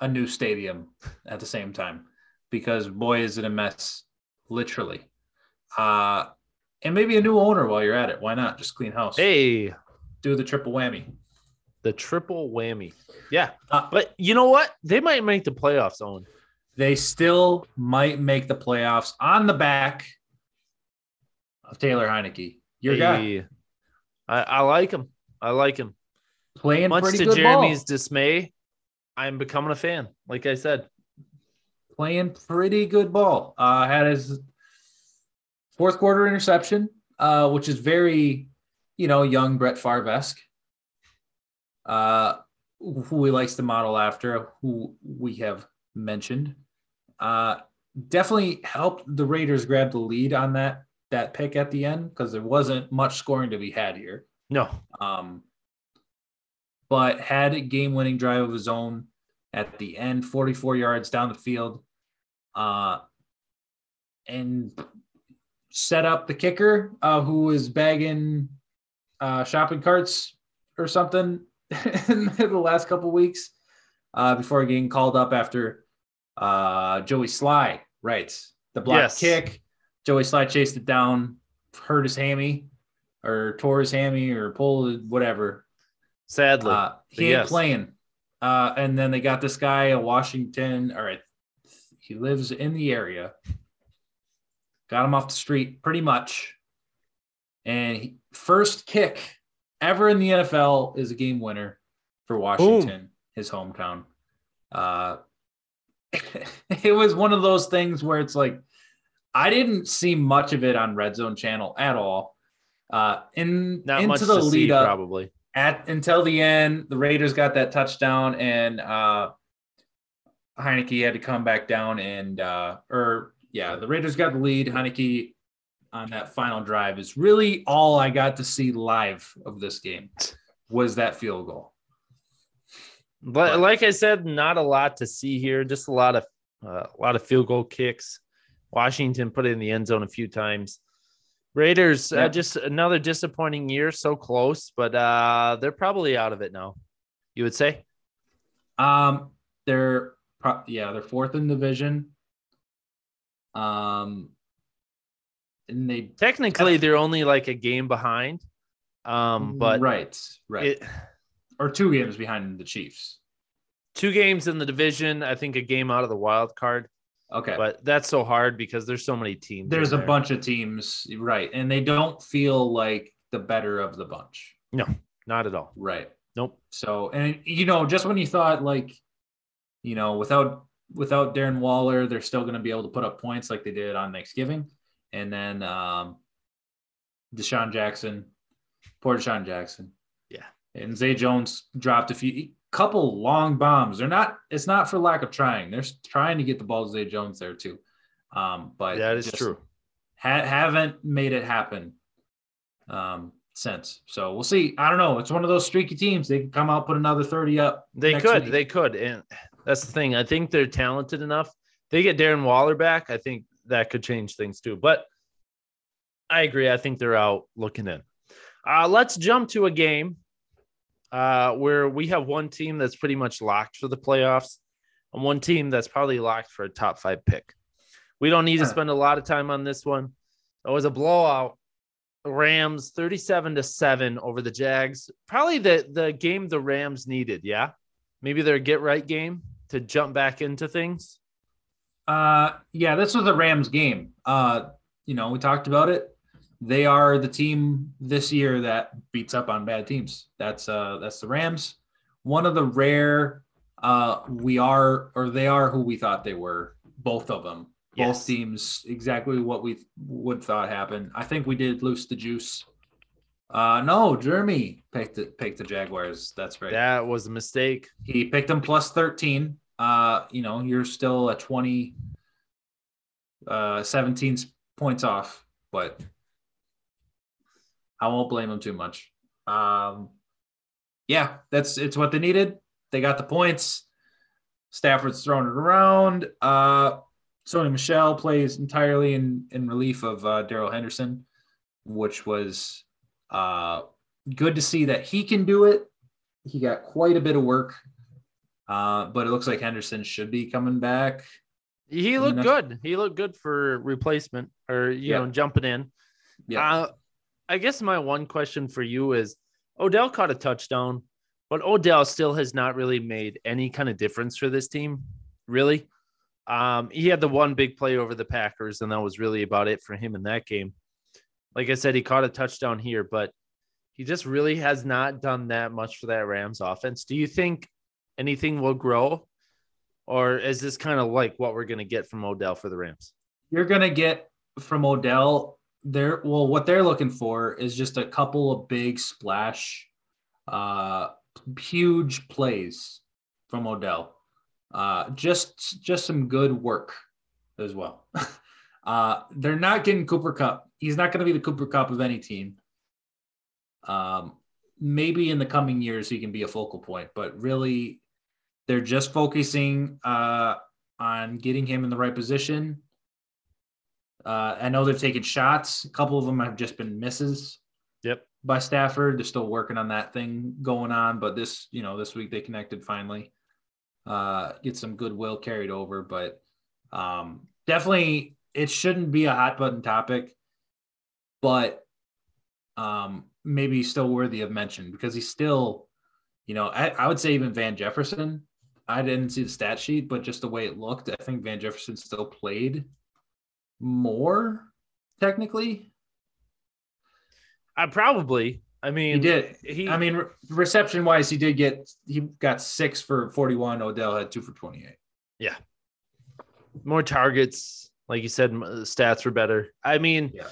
a new stadium at the same time, because boy is it a mess, literally. Uh, and maybe a new owner while you're at it. Why not just clean house? Hey, do the triple whammy. the triple whammy. Yeah. Uh, But you know what? They might make the playoffs, Owen. they still might make the playoffs on the back of Taylor Heinicke. Your guy I, I like him. I like him. playing Much pretty to good Jeremy's ball. dismay, I'm becoming a fan. Like I said, playing pretty good ball. Uh, had his fourth quarter interception, uh, which is very, you know, young Brett Favre-esque. Uh, who he likes to model after, who we have mentioned. Uh, definitely helped the Raiders grab the lead on that that pick at the end because there wasn't much scoring to be had here. no. Um, but had a game winning drive of his own at the end, 44 yards down the field. Uh, and set up the kicker uh, who was bagging uh, shopping carts or something in the last couple weeks uh, before getting called up after uh, Joey Slye, right? The block Yes. kick. Joey Slye chased it down, hurt his hammy or tore his hammy or pulled whatever. Sadly. Uh, he ain't yes. playing. Uh, and then they got this guy a Washington. All right, he lives in the area. Got him off the street pretty much. And he, first kick ever in the NFL is a game winner for Washington, his hometown. Uh, it was one of those things where it's like I didn't see much of it on Red Zone Channel at all. Uh, in Not into the to see, lead up, probably. at until the end, the Raiders got that touchdown, and uh, Heinicke had to come back down and uh, or yeah, the Raiders got the lead. Heinicke on that final drive is really all I got to see live of this game was that field goal. But like I said, not a lot to see here. Just a lot of uh, a lot of field goal kicks. Washington put it in the end zone a few times. Raiders Yeah. uh, just another disappointing year, so close, but uh, they're probably out of it now. You would say? Um, they're pro- yeah, they're fourth in division. Um, and they Technically, they're only like a game behind. Um, but right, right, it, or two games behind the Chiefs. two games in the division. I think a game out of the wild card, Okay, but that's so hard because there's so many teams. there's a there. bunch of teams, right, and they don't feel like the better of the bunch, No, not at all. right? Nope. So, and you know, just when you thought like, you know, without without Darren Waller, they're still going to be able to put up points like they did on Thanksgiving, and then um, DeSean Jackson, poor DeSean Jackson, Yeah. And Zay Jones dropped a few couple long bombs. They're not it's not for lack of trying. They're trying to get the ball to Zay Jones there too. Um, but that is true. Ha- haven't made it happen um, since. So we'll see. I don't know. It's one of those streaky teams. They can come out put another 30 up. They could. Week. They could. And that's the thing. I think they're talented enough. They get Darren Waller back. I think that could change things too. But I agree. I think they're out looking in. Uh, let's jump to a game uh, where we have one team that's pretty much locked for the playoffs and one team that's probably locked for a top five pick. We don't need to spend a lot of time on this one. It was a blowout. Rams 37 to 7 over the Jags. Probably the, the game the Rams needed. Yeah. Maybe their get right game to jump back into things. Uh, yeah, this was the Rams game. Uh, you know, we talked about it they are the team this year that beats up on bad teams. That's uh that's the Rams. One of the rare uh we are or they are who we thought they were. Both of them. Yes. Both teams exactly what we would thought happened. I think we did lose the juice. Uh no, Jeremy picked it, picked the Jaguars. That's right. That was a mistake. He picked them plus 13. Uh, you know, you're still at 20 uh 17 points off, but I won't blame them too much. Um, yeah, that's it's what they needed. They got the points. Stafford's throwing it around. Uh, Sony Michel plays entirely in in relief of uh, Darrell Henderson, which was uh, good to see that he can do it. He got quite a bit of work, uh, but it looks like Henderson should be coming back. He looked good. He looked good for replacement or you yeah. know jumping in. Yeah. Uh, I guess my one question for you is Odell caught a touchdown, but Odell still has not really made any kind of difference for this team, really. Um, he had the one big play over the Packers, and that was really about it for him in that game. Like I said, he caught a touchdown here, but he just really has not done that much for that Rams offense. Do you think anything will grow, or is this kind of like what we're going to get from Odell for the Rams? You're going to get from Odell they're well what they're looking for is just a couple of big splash uh huge plays from Odell. Uh just just some good work as well. uh they're not getting Cooper Kupp. He's not going to be the Cooper Kupp of any team. Um maybe in the coming years he can be a focal point, but really they're just focusing uh on getting him in the right position uh, I know they've taken shots. A couple of them have just been misses. Yep. By Stafford, they're still working on that thing going on. But this, you know, this week they connected finally. Uh, get some goodwill carried over, but um, definitely it shouldn't be a hot button topic, but um, maybe still worthy of mention because he's still, you know, I, I would say even Van Jefferson. I didn't see the stat sheet, but just the way it looked, I think Van Jefferson still played more technically. I probably. I mean, he did. He, I mean, re- reception wise, he did get. He got six for forty-one. Odell had two for twenty-eight. Yeah, more targets. Like you said, stats were better. I mean, yeah.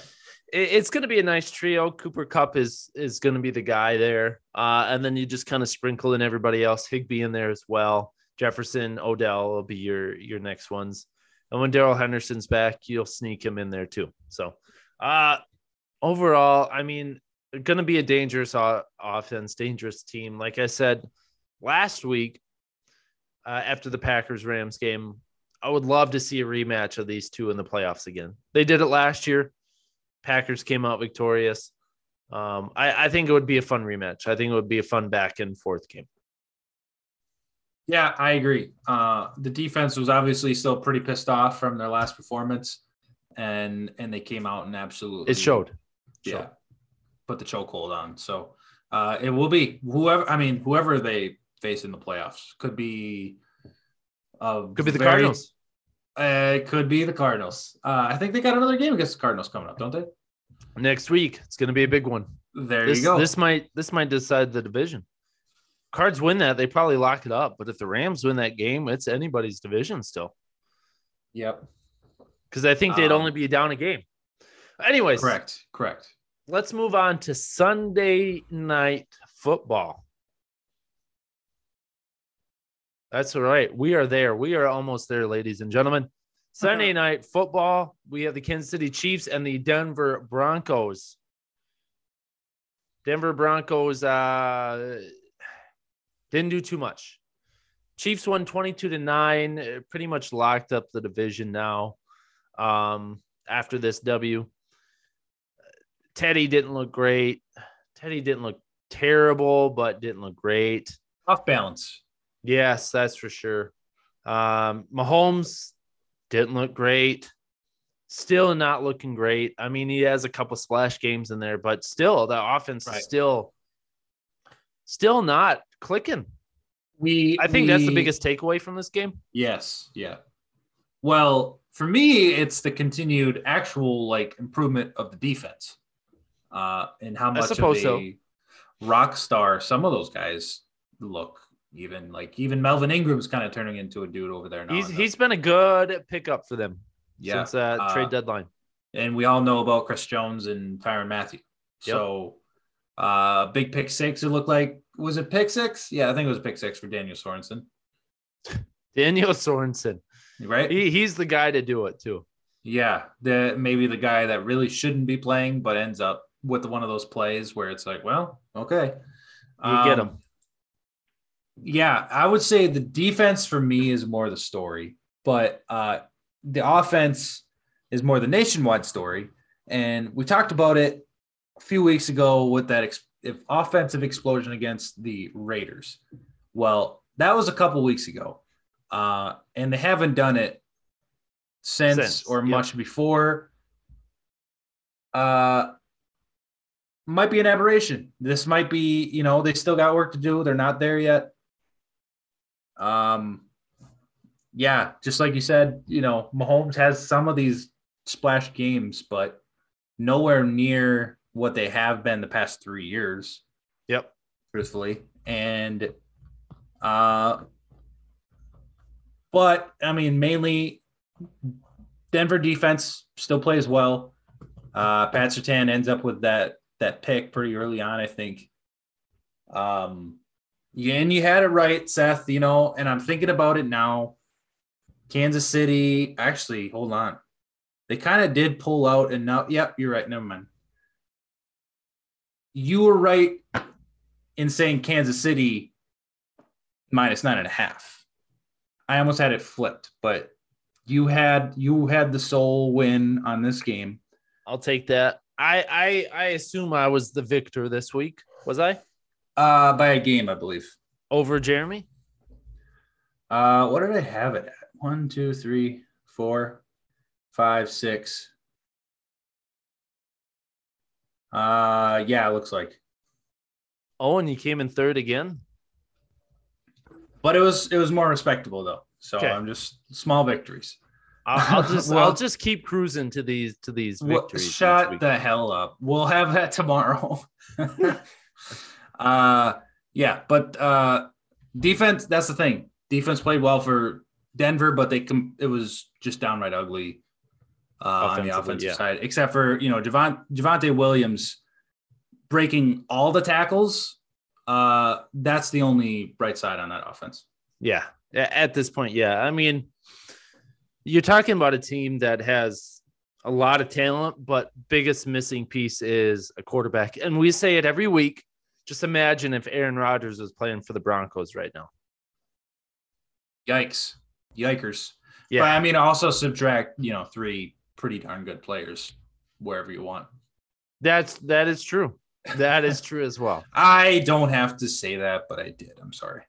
it, it's going to be a nice trio. Cooper Kupp is is going to be the guy there, uh, and then you just kind of sprinkle in everybody else. Higbee in there as well. Jefferson, Odell will be your your next ones. And when Darrell Henderson's back, you'll sneak him in there too. So, uh, overall, I mean, going to be a dangerous offense, dangerous team. Like I said last week, uh, after the Packers Rams game, I would love to see a rematch of these two in the playoffs again. They did it last year. Packers came out victorious. Um, I, I think it would be a fun rematch. I think it would be a fun back and forth game. Yeah, I agree. Uh, the defense was obviously still pretty pissed off from their last performance, and and they came out and absolutely it showed. Yeah, showed. put the chokehold on. So uh, it will be whoever. I mean, whoever they face in the playoffs could be. Could be the very, Cardinals. Uh, it could be the Cardinals. Uh, I think they got another game against the Cardinals coming up, don't they? Next week, it's going to be a big one. There this, you go. This might this might decide the division. Cards win that, they probably lock it up. But if the Rams win that game, it's anybody's division still. Yep. Because I think they'd um, only be down a game. Anyways, correct, correct. Let's move on to Sunday night football. That's all right. We are there. We are almost there, ladies and gentlemen. Sunday night football. We have the Kansas City Chiefs and the Denver Broncos. Denver Broncos uh, didn't do too much. Chiefs won 22 to 9, uh, pretty much locked up the division now um, after this W. Teddy didn't look great. Teddy didn't look terrible, but didn't look great. Off balance. Yes, that's for sure. Um, Mahomes didn't look great. Still not looking great. I mean, he has a couple splash games in there, but still, the offense Right. is still, still not clicking. We I think that's the biggest takeaway from this game. Yes, yeah. Well, for me, it's the continued actual like improvement of the defense, uh, and how much of suppose a so. rock star some of those guys look. Even like even Melvin Ingram's kind of turning into a dude over there now. He's he's been a good pickup for them yeah, since uh, Uh, trade deadline. and we all know about Chris Jones and Tyrann Mathieu. Yep. So, uh, big pick six. It looked like was it pick six? Yeah, I think it was pick six for Daniel Sorensen. Daniel Sorensen, Right? he, he's the guy to do it too. Yeah, the maybe the guy that really shouldn't be playing, but ends up with one of those plays where it's like, well, okay, You get Um, him. Yeah, I would say the defense for me is more the story, but uh, the offense is more the nationwide story. And we talked about it a few weeks ago with that ex- if offensive explosion against the Raiders. Well, that was a couple weeks ago, uh, and they haven't done it since, Since, or yep. much before. Uh, might be an aberration. This might be, you know, they still got work to do. They're not there yet. Um, yeah, just like you said, you know, Mahomes has some of these splash games, but nowhere near what they have been the past three years, Yep. truthfully. And, uh, but I mean, mainly Denver defense still plays well. Uh, Pat Surtain ends up with that that pick pretty early on, I think. Um, yeah, and you had it right, Seth. You know, and I'm thinking about it now. Kansas City, actually, hold on. They kind of did pull out, and now, yep, you're right. Never mind. You were right in saying Kansas City minus nine and a half. I almost had it flipped, but you had you had the sole win on this game. I'll take that. I I I assume I was the victor this week. Was I Uh, by a game, I believe. over Jeremy? Uh, what did I have it at? One, two, three, four, five, six. Uh, yeah, it looks like. Oh, and you came in third again. But it was it was more respectable though. So Okay. I'm just small victories. I'll, I'll just Well- I'll just keep cruising to these to these victories. next shut the hell up. We'll have that tomorrow. uh yeah, but uh defense, that's the thing. Defense played well for Denver, but they com- it was just downright ugly uh, on the offensive yeah. side, except for you know Javon Javonte Williams breaking all the tackles. Uh, that's the only bright side on that offense. Yeah, at this point, yeah. I mean, you're talking about a team that has a lot of talent, but biggest missing piece is a quarterback. And we say it every week. Just imagine if Aaron Rodgers was playing for the Broncos right now. Yikes, yikers. Yeah. But I mean, also subtract you know three pretty darn good players wherever you want. That's that is true. That is true as well. I don't have to say that, but I did. I'm sorry.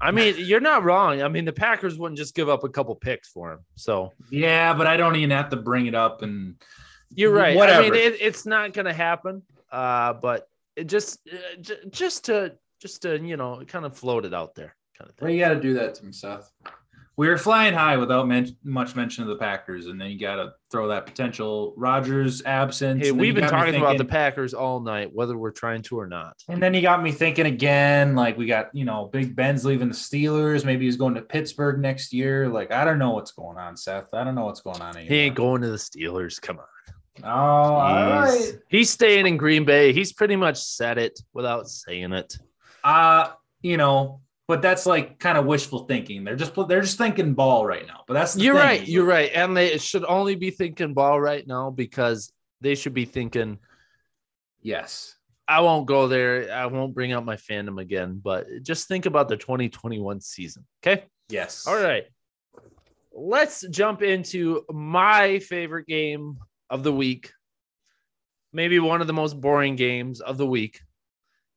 I mean, you're not wrong. I mean, the Packers wouldn't just give up a couple picks for him. So Yeah, but I don't even have to bring it up. And you're right. I Whatever. mean, it, it's not going to happen. Uh, but it just uh, just to just to you know kind of float it out there, kind of thing. Well, you got to do that to me, Seth. We were flying high without men- much mention of the Packers, and then you got to throw that potential Rodgers absence. Hey, we've been talking about the Packers all night, whether we're trying to or not. And then you got me thinking again, like we got, you know, Big Ben's leaving the Steelers. Maybe he's going to Pittsburgh next year. Like, I don't know what's going on, Seth. I don't know what's going on anymore. He ain't going to the Steelers. Come on. Oh, all He's, right. he's staying in Green Bay. He's pretty much said it without saying it. Uh, you know, but that's like kind of wishful thinking. They're just they're just thinking ball right now. But that's the You're thing. right. You're right. And they should only be thinking ball right now because they should be thinking, Yes. I won't go there. I won't bring up my fandom again, but just think about the 2021 season. Okay. Yes. All right. Let's jump into my favorite game of the week. Maybe one of the most boring games of the week.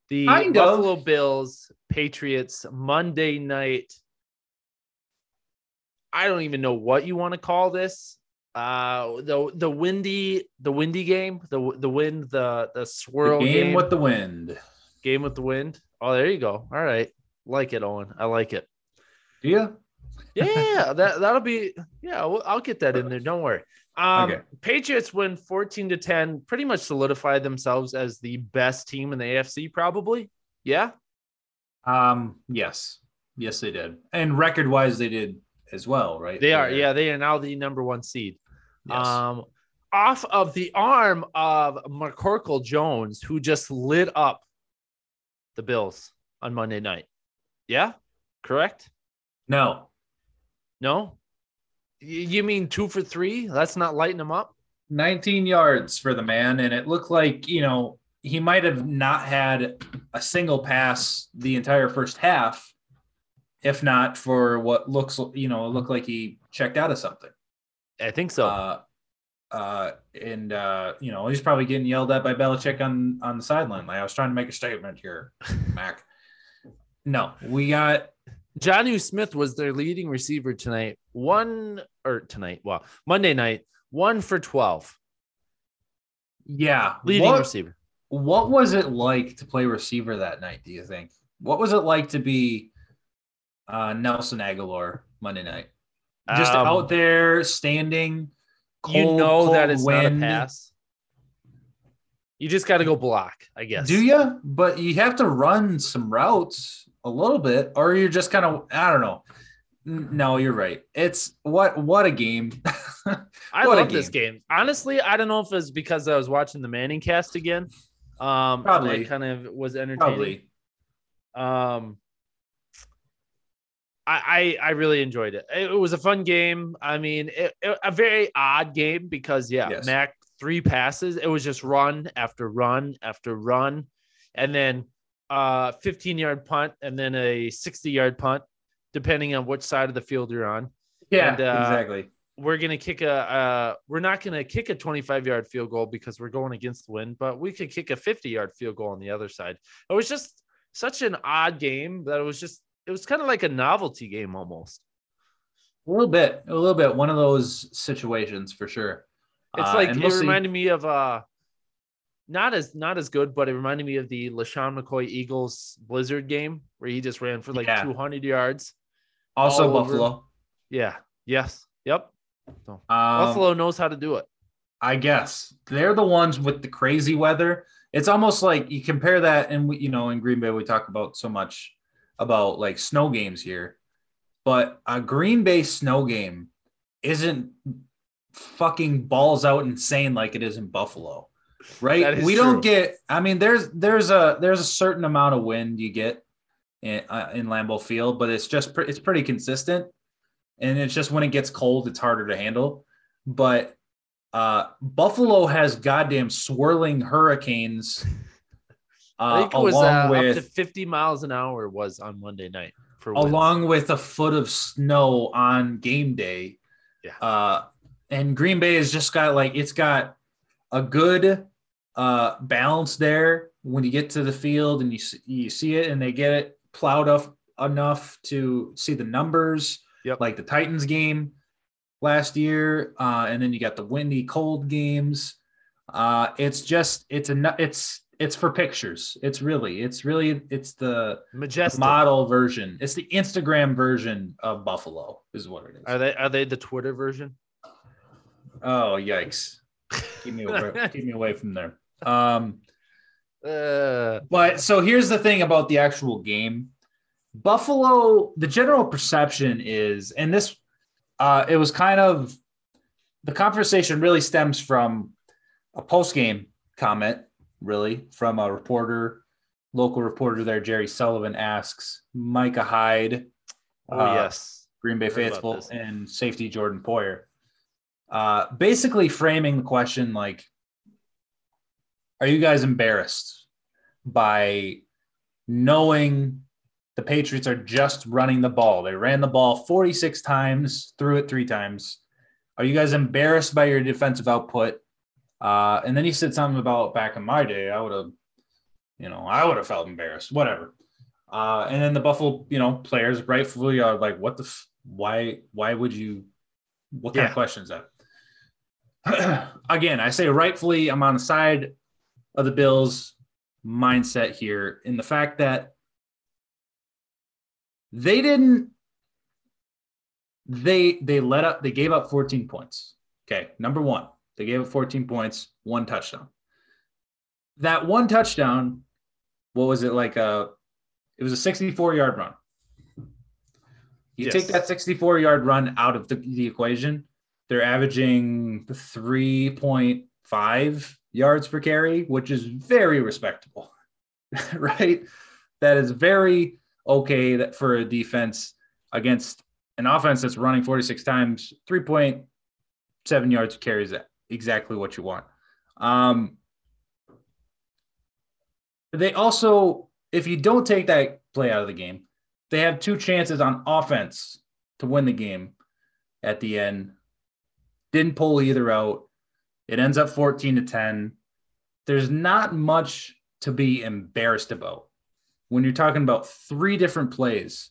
The Kind of. Buffalo Bills Patriots Monday night. I don't even know what you want to call this. Uh the the windy the windy game, the the wind, the the The swirl game, game, with the wind. game with the wind. Oh, there you go. All right. Like it, Owen. I like it. Do you? Yeah, that that'll be yeah. I'll get that in there. Don't worry. Um, Okay. Patriots win fourteen to ten, pretty much solidified themselves as the best team in the AFC. Probably, yeah. Um. Yes. Yes, they did. And record wise, they did as well, right? They are, They're- yeah. They are now the number one seed. Yes. Um, off of the arm of McCorkle Jones, who just lit up the Bills on Monday night. Yeah, correct. no. No, you mean two for three? That's not lighting them up. 19 yards for the man, and it looked like you know he might have not had a single pass the entire first half, if not for what looks you know it looked like he checked out of something. I think so. Uh, uh, and uh, you know he's probably getting yelled at by Belichick on on the sideline. Like I was trying to make a statement here, Mac. No, we got Jonnu Smith was their leading receiver tonight. One or tonight, well, Monday night, one for 12. yeah. Leading what, receiver. what was it like to play receiver that night? Do you think? What was it like to be uh, Nelson Agholor Monday night? Just Um, out there standing. you cold, know that it's not a pass. You just got to go block, I guess. Do you? But you have to run some routes a little bit, or you're just kind of I don't know. No, you're right. It's what what a game. I What a love this game. Honestly, I don't know if it's because I was watching the ManningCast again. Um, Probably. kind of was entertaining. Probably. Um, I, I I really enjoyed it. It was a fun game. I mean, it, it- a very odd game because yeah, Yes. Mac three passes. It was just run after run after run, and then uh 15 yard punt and then a 60 yard punt, depending on which side of the field you're on. Yeah, And, uh, exactly. We're gonna kick a uh we're not gonna kick a 25 yard field goal because we're going against the wind, but we could kick a 50 yard field goal on the other side. It was just such an odd game that it was just it was kind of like a novelty game almost. A little bit, a little bit. One of those situations for sure. It's Uh, like and it we'll see. reminded me of uh not as not as good, but it reminded me of the LeSean McCoy Eagles Blizzard game where he just ran for like Yeah. 200 yards. also all over. Buffalo. Yeah. Yes. Yep. So Um, Buffalo knows how to do it. I guess they're the ones with the crazy weather. It's almost like you compare that, and we, you know, in Green Bay we talk about so much about like snow games here, but a Green Bay snow game isn't fucking balls out insane like it is in Buffalo, right? We true. don't get. I mean, there's there's a there's a certain amount of wind you get in, uh, in Lambeau Field, but it's just pre- it's pretty consistent, and it's just when it gets cold, it's harder to handle. But uh, Buffalo has goddamn swirling hurricanes. I Uh, think it was uh, along up to with 50 miles an hour was on Monday night for along with a foot of snow on game day. Yeah. Uh, and Green Bay has just got like it's got a good uh, balance there when you get to the field and you see, you see it and they get it plowed up enough to see the numbers. Yep. Like the Titans game last year, uh, and then you got the windy, cold games. Uh, it's just it's a it's it's for pictures. It's really it's really it's the Majestic. model version. It's the Instagram version of Buffalo, is what it is. Are they are they the Twitter version? oh yikes! Keep me away, keep me away from there. Um, Uh, but so here's the thing about the actual game. Buffalo, the general perception is, and this, uh, it was kind of the conversation really stems from a post game comment, really from a reporter local reporter there, Jerry Sullivan, asks Micah Hyde, Oh Uh, yes. Green Bay faithful, and safety Jordan Poyer. Uh, basically framing the question like, are you guys embarrassed by knowing the Patriots are just running the ball? They ran the ball 46 times, threw it three times. Are you guys embarrassed by your defensive output? Uh, and then he said something about back in my day, I would have, you know, I would have felt embarrassed, whatever. Uh, and then the Buffalo, you know, players rightfully are like, what the, f- why, why would you, what kind Yeah. of question is that? Again, I say rightfully, I'm on the side of the Bills mindset here in the fact that they didn't, they, they let up, they gave up 14 points. Okay. Number one, they gave up 14 points, one touchdown. That one touchdown, what was it like a it was a 64 yard run. You Yes. take that 64 yard run out of the, the equation, they're averaging 3.5 yards per carry, which is very respectable, right? That is very okay that for a defense against an offense that's running 46 times, 3.7 yards carries that exactly what you want. Um, they also, if you don't take that play out of the game, they have two chances on offense to win the game at the end. Didn't pull either out. It ends up 14 to 10. There's not much to be embarrassed about. When you're talking about three different plays,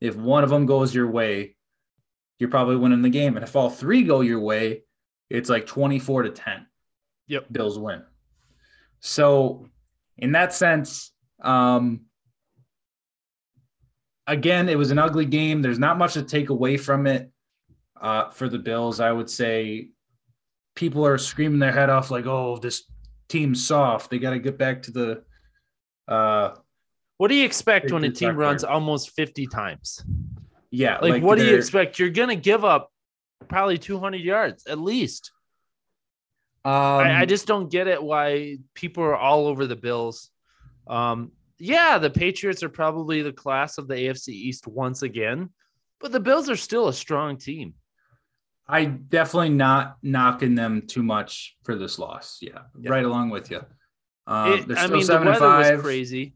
if one of them goes your way, you're probably winning the game. And if all three go your way, it's like 24 to 10. Yep. Bills win. So, in that sense, um, again, it was an ugly game. There's not much to take away from it uh, for the Bills. I would say people are screaming their head off like, "Oh, this team's soft. They got to get back to the." Uh, What do you expect when a team runs almost 50 times? yeah, Like, what do you expect? You're gonna give up probably 200 yards at least. Um, I, I just don't get it why people are all over the Bills. Um, yeah, the Patriots are probably the class of the AFC East once again, but the Bills are still a strong team. I definitely not knocking them too much for this loss. Yeah, Yeah. right along with you. Um, It- they're I still mean, the and five. crazy.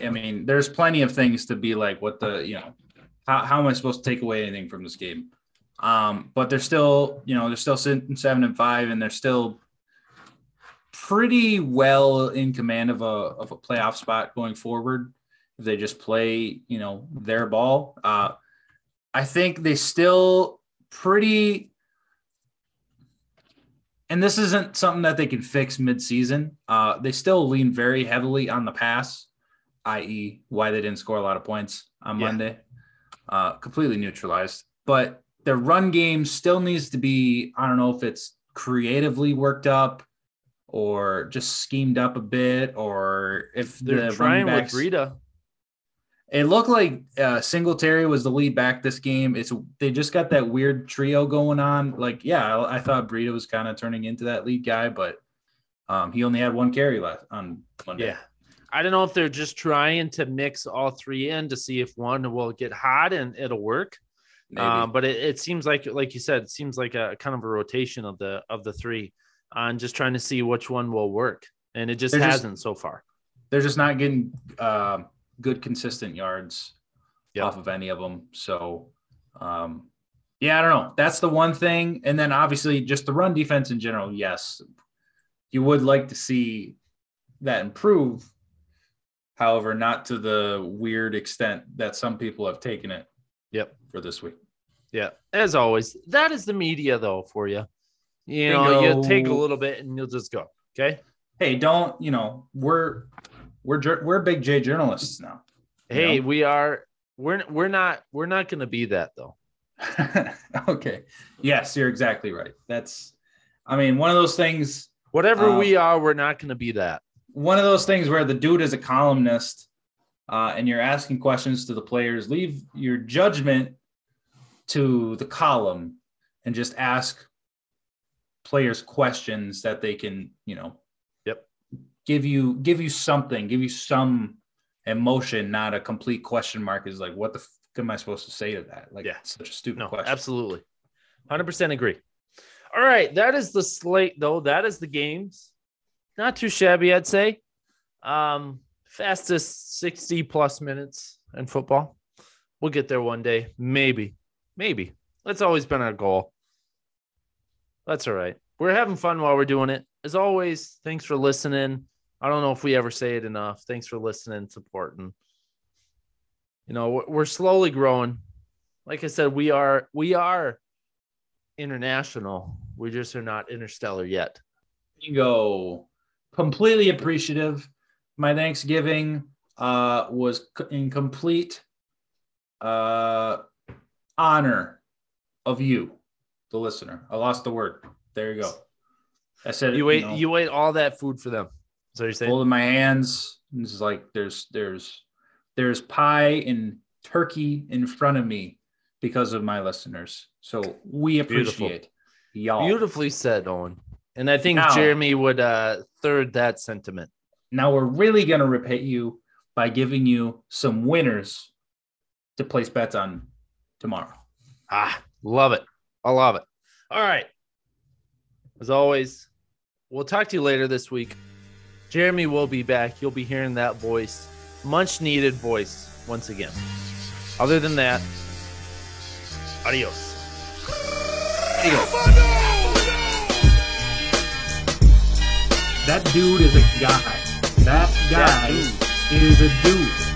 I mean, there's plenty of things to be like, what the, you know, how, how am I supposed to take away anything from this game? Um, but they're still, you know, they're still sitting seven and five, and they're still pretty well in command of a of a playoff spot going forward. If they just play, you know, their ball. Uh, I think they still pretty and this isn't something that they can fix mid-season. Uh, they still lean very heavily on the pass, i.e., why they didn't score a lot of points on Yeah. Monday. Uh, completely neutralized, but their run game still needs to be. I don't know if it's creatively worked up or just schemed up a bit, or if They're the trying running with backs. Rita. It looked like uh, Singletary was the lead back this game. It's they just got that weird trio going on. Like, yeah, I, I thought Breida was kind of turning into that lead guy, but um, he only had one carry left on Monday. Yeah. I don't know if they're just trying to mix all three in to see if one will get hot and it'll work. Um, but it, it seems like, like you said, it seems like a kind of a rotation of the of the three, on just trying to see which one will work, and it just They're hasn't so far. They're just not getting uh, good, consistent yards Yep. off of any of them. So, um, yeah, I don't know. That's the one thing. And then obviously, just the run defense in general. Yes, you would like to see that improve. However, not to the weird extent that some people have taken it Yep. for this week. Yeah, as always, that is the media though for you. You know, you take a little bit and you'll just go. Okay. Hey, don't you know we're we're we're big J journalists now. Hey, Yeah. we are. We're we're not we're not going to be that though. okay. Yes, you're exactly right. That's, I mean, one of those things. Whatever Um, we are, we're not going to be that. One of those things where the dude is a columnist, uh, and you're asking questions to the players. Leave your judgment to the column, and just ask players questions that they can, you know. Give you give you something, give you some emotion, not a complete question mark. Is like, what the f- am I supposed to say to that? Like, Yeah. such a stupid No, question. absolutely. 100% agree. All right. That is the slate, though. That is the games. Not too shabby, I'd say. Um, fastest 60 plus minutes in football. We'll get there one day. Maybe. Maybe. That's always been our goal. That's all right. We're having fun while we're doing it. As always, thanks for listening. I don't know if we ever say it enough. Thanks for listening, supporting. You know, we're- slowly growing. Like I said, we are we are international. We just are not interstellar yet. you go completely appreciative my thanksgiving uh was in complete uh honor of you the listener i lost the word there you go i said You ate know, you ate all that food for them. So you're saying holding my hands this is like there's there's there's pie and turkey in front of me because of my listeners so we Beautiful. appreciate y'all beautifully said, Owen. And I think Now- Jeremy would uh third that sentiment. Now we're really going to repay you by giving you some winners to place bets on tomorrow. Ah, love it. I love it. All right. As always, we'll talk to you later this week. Jeremy will be back. You'll be hearing that voice, much needed voice once again. Other than that, adios. That dude is a guy. That guy That is a dude.